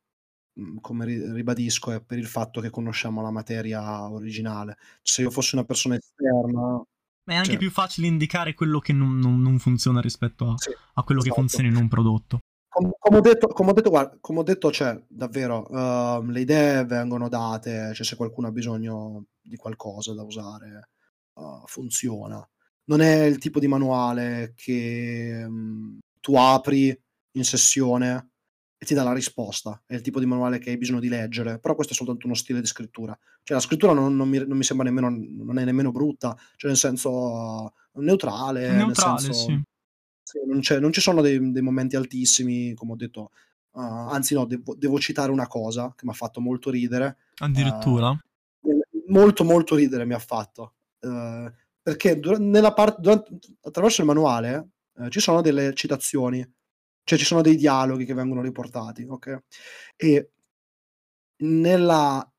mh, come ri- ribadisco, è per il fatto che conosciamo la materia originale. Se io fossi una persona esterna ma è anche cioè. più facile indicare quello che non, non, non funziona rispetto a, sì, a quello esatto. che funziona in un prodotto. Com- come ho detto, come ho detto, guarda, come ho detto cioè, davvero, uh, le idee vengono date, cioè se qualcuno ha bisogno di qualcosa da usare, uh, funziona. Non è il tipo di manuale che um, tu apri in sessione e ti dà la risposta. È il tipo di manuale che hai bisogno di leggere, però questo è soltanto uno stile di scrittura. Cioè la scrittura non, non, mi, non mi, sembra nemmeno, non è nemmeno brutta, cioè nel senso neutrale. Neutrale, senso, sì. sì non, non, ci sono dei, dei, momenti altissimi, come ho detto. Uh, anzi no, devo, devo, citare una cosa che mi ha fatto molto ridere. Addirittura? Uh, molto molto ridere mi ha fatto. Uh, perché dur- nella part- durante, attraverso il manuale ci sono delle citazioni cioè ci sono dei dialoghi che vengono riportati, ok? E nella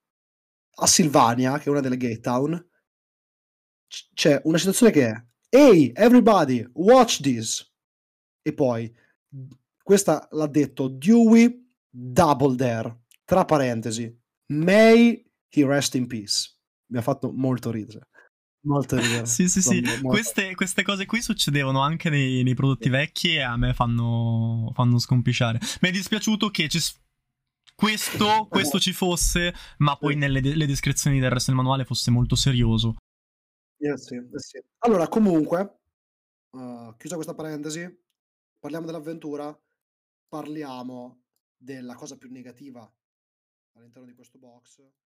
a Silvania, che è una delle gay town, c- c'è una situazione che è Hey, everybody, watch this. E poi questa l'ha detto Dewey Double Dare, tra parentesi, May he rest in peace. Mi ha fatto molto ridere. Molto ridere. *laughs* sì, sì, sì. Molto... Queste, queste, cose qui succedevano anche nei, nei, prodotti vecchi e a me fanno, fanno scompisciare. Mi è dispiaciuto che ci, questo, questo, ci fosse, ma poi nelle de- descrizioni del resto del manuale fosse molto serioso. Eh sì, eh sì. Allora, comunque, uh, chiusa questa parentesi, parliamo dell'avventura, parliamo della cosa più negativa all'interno di questo box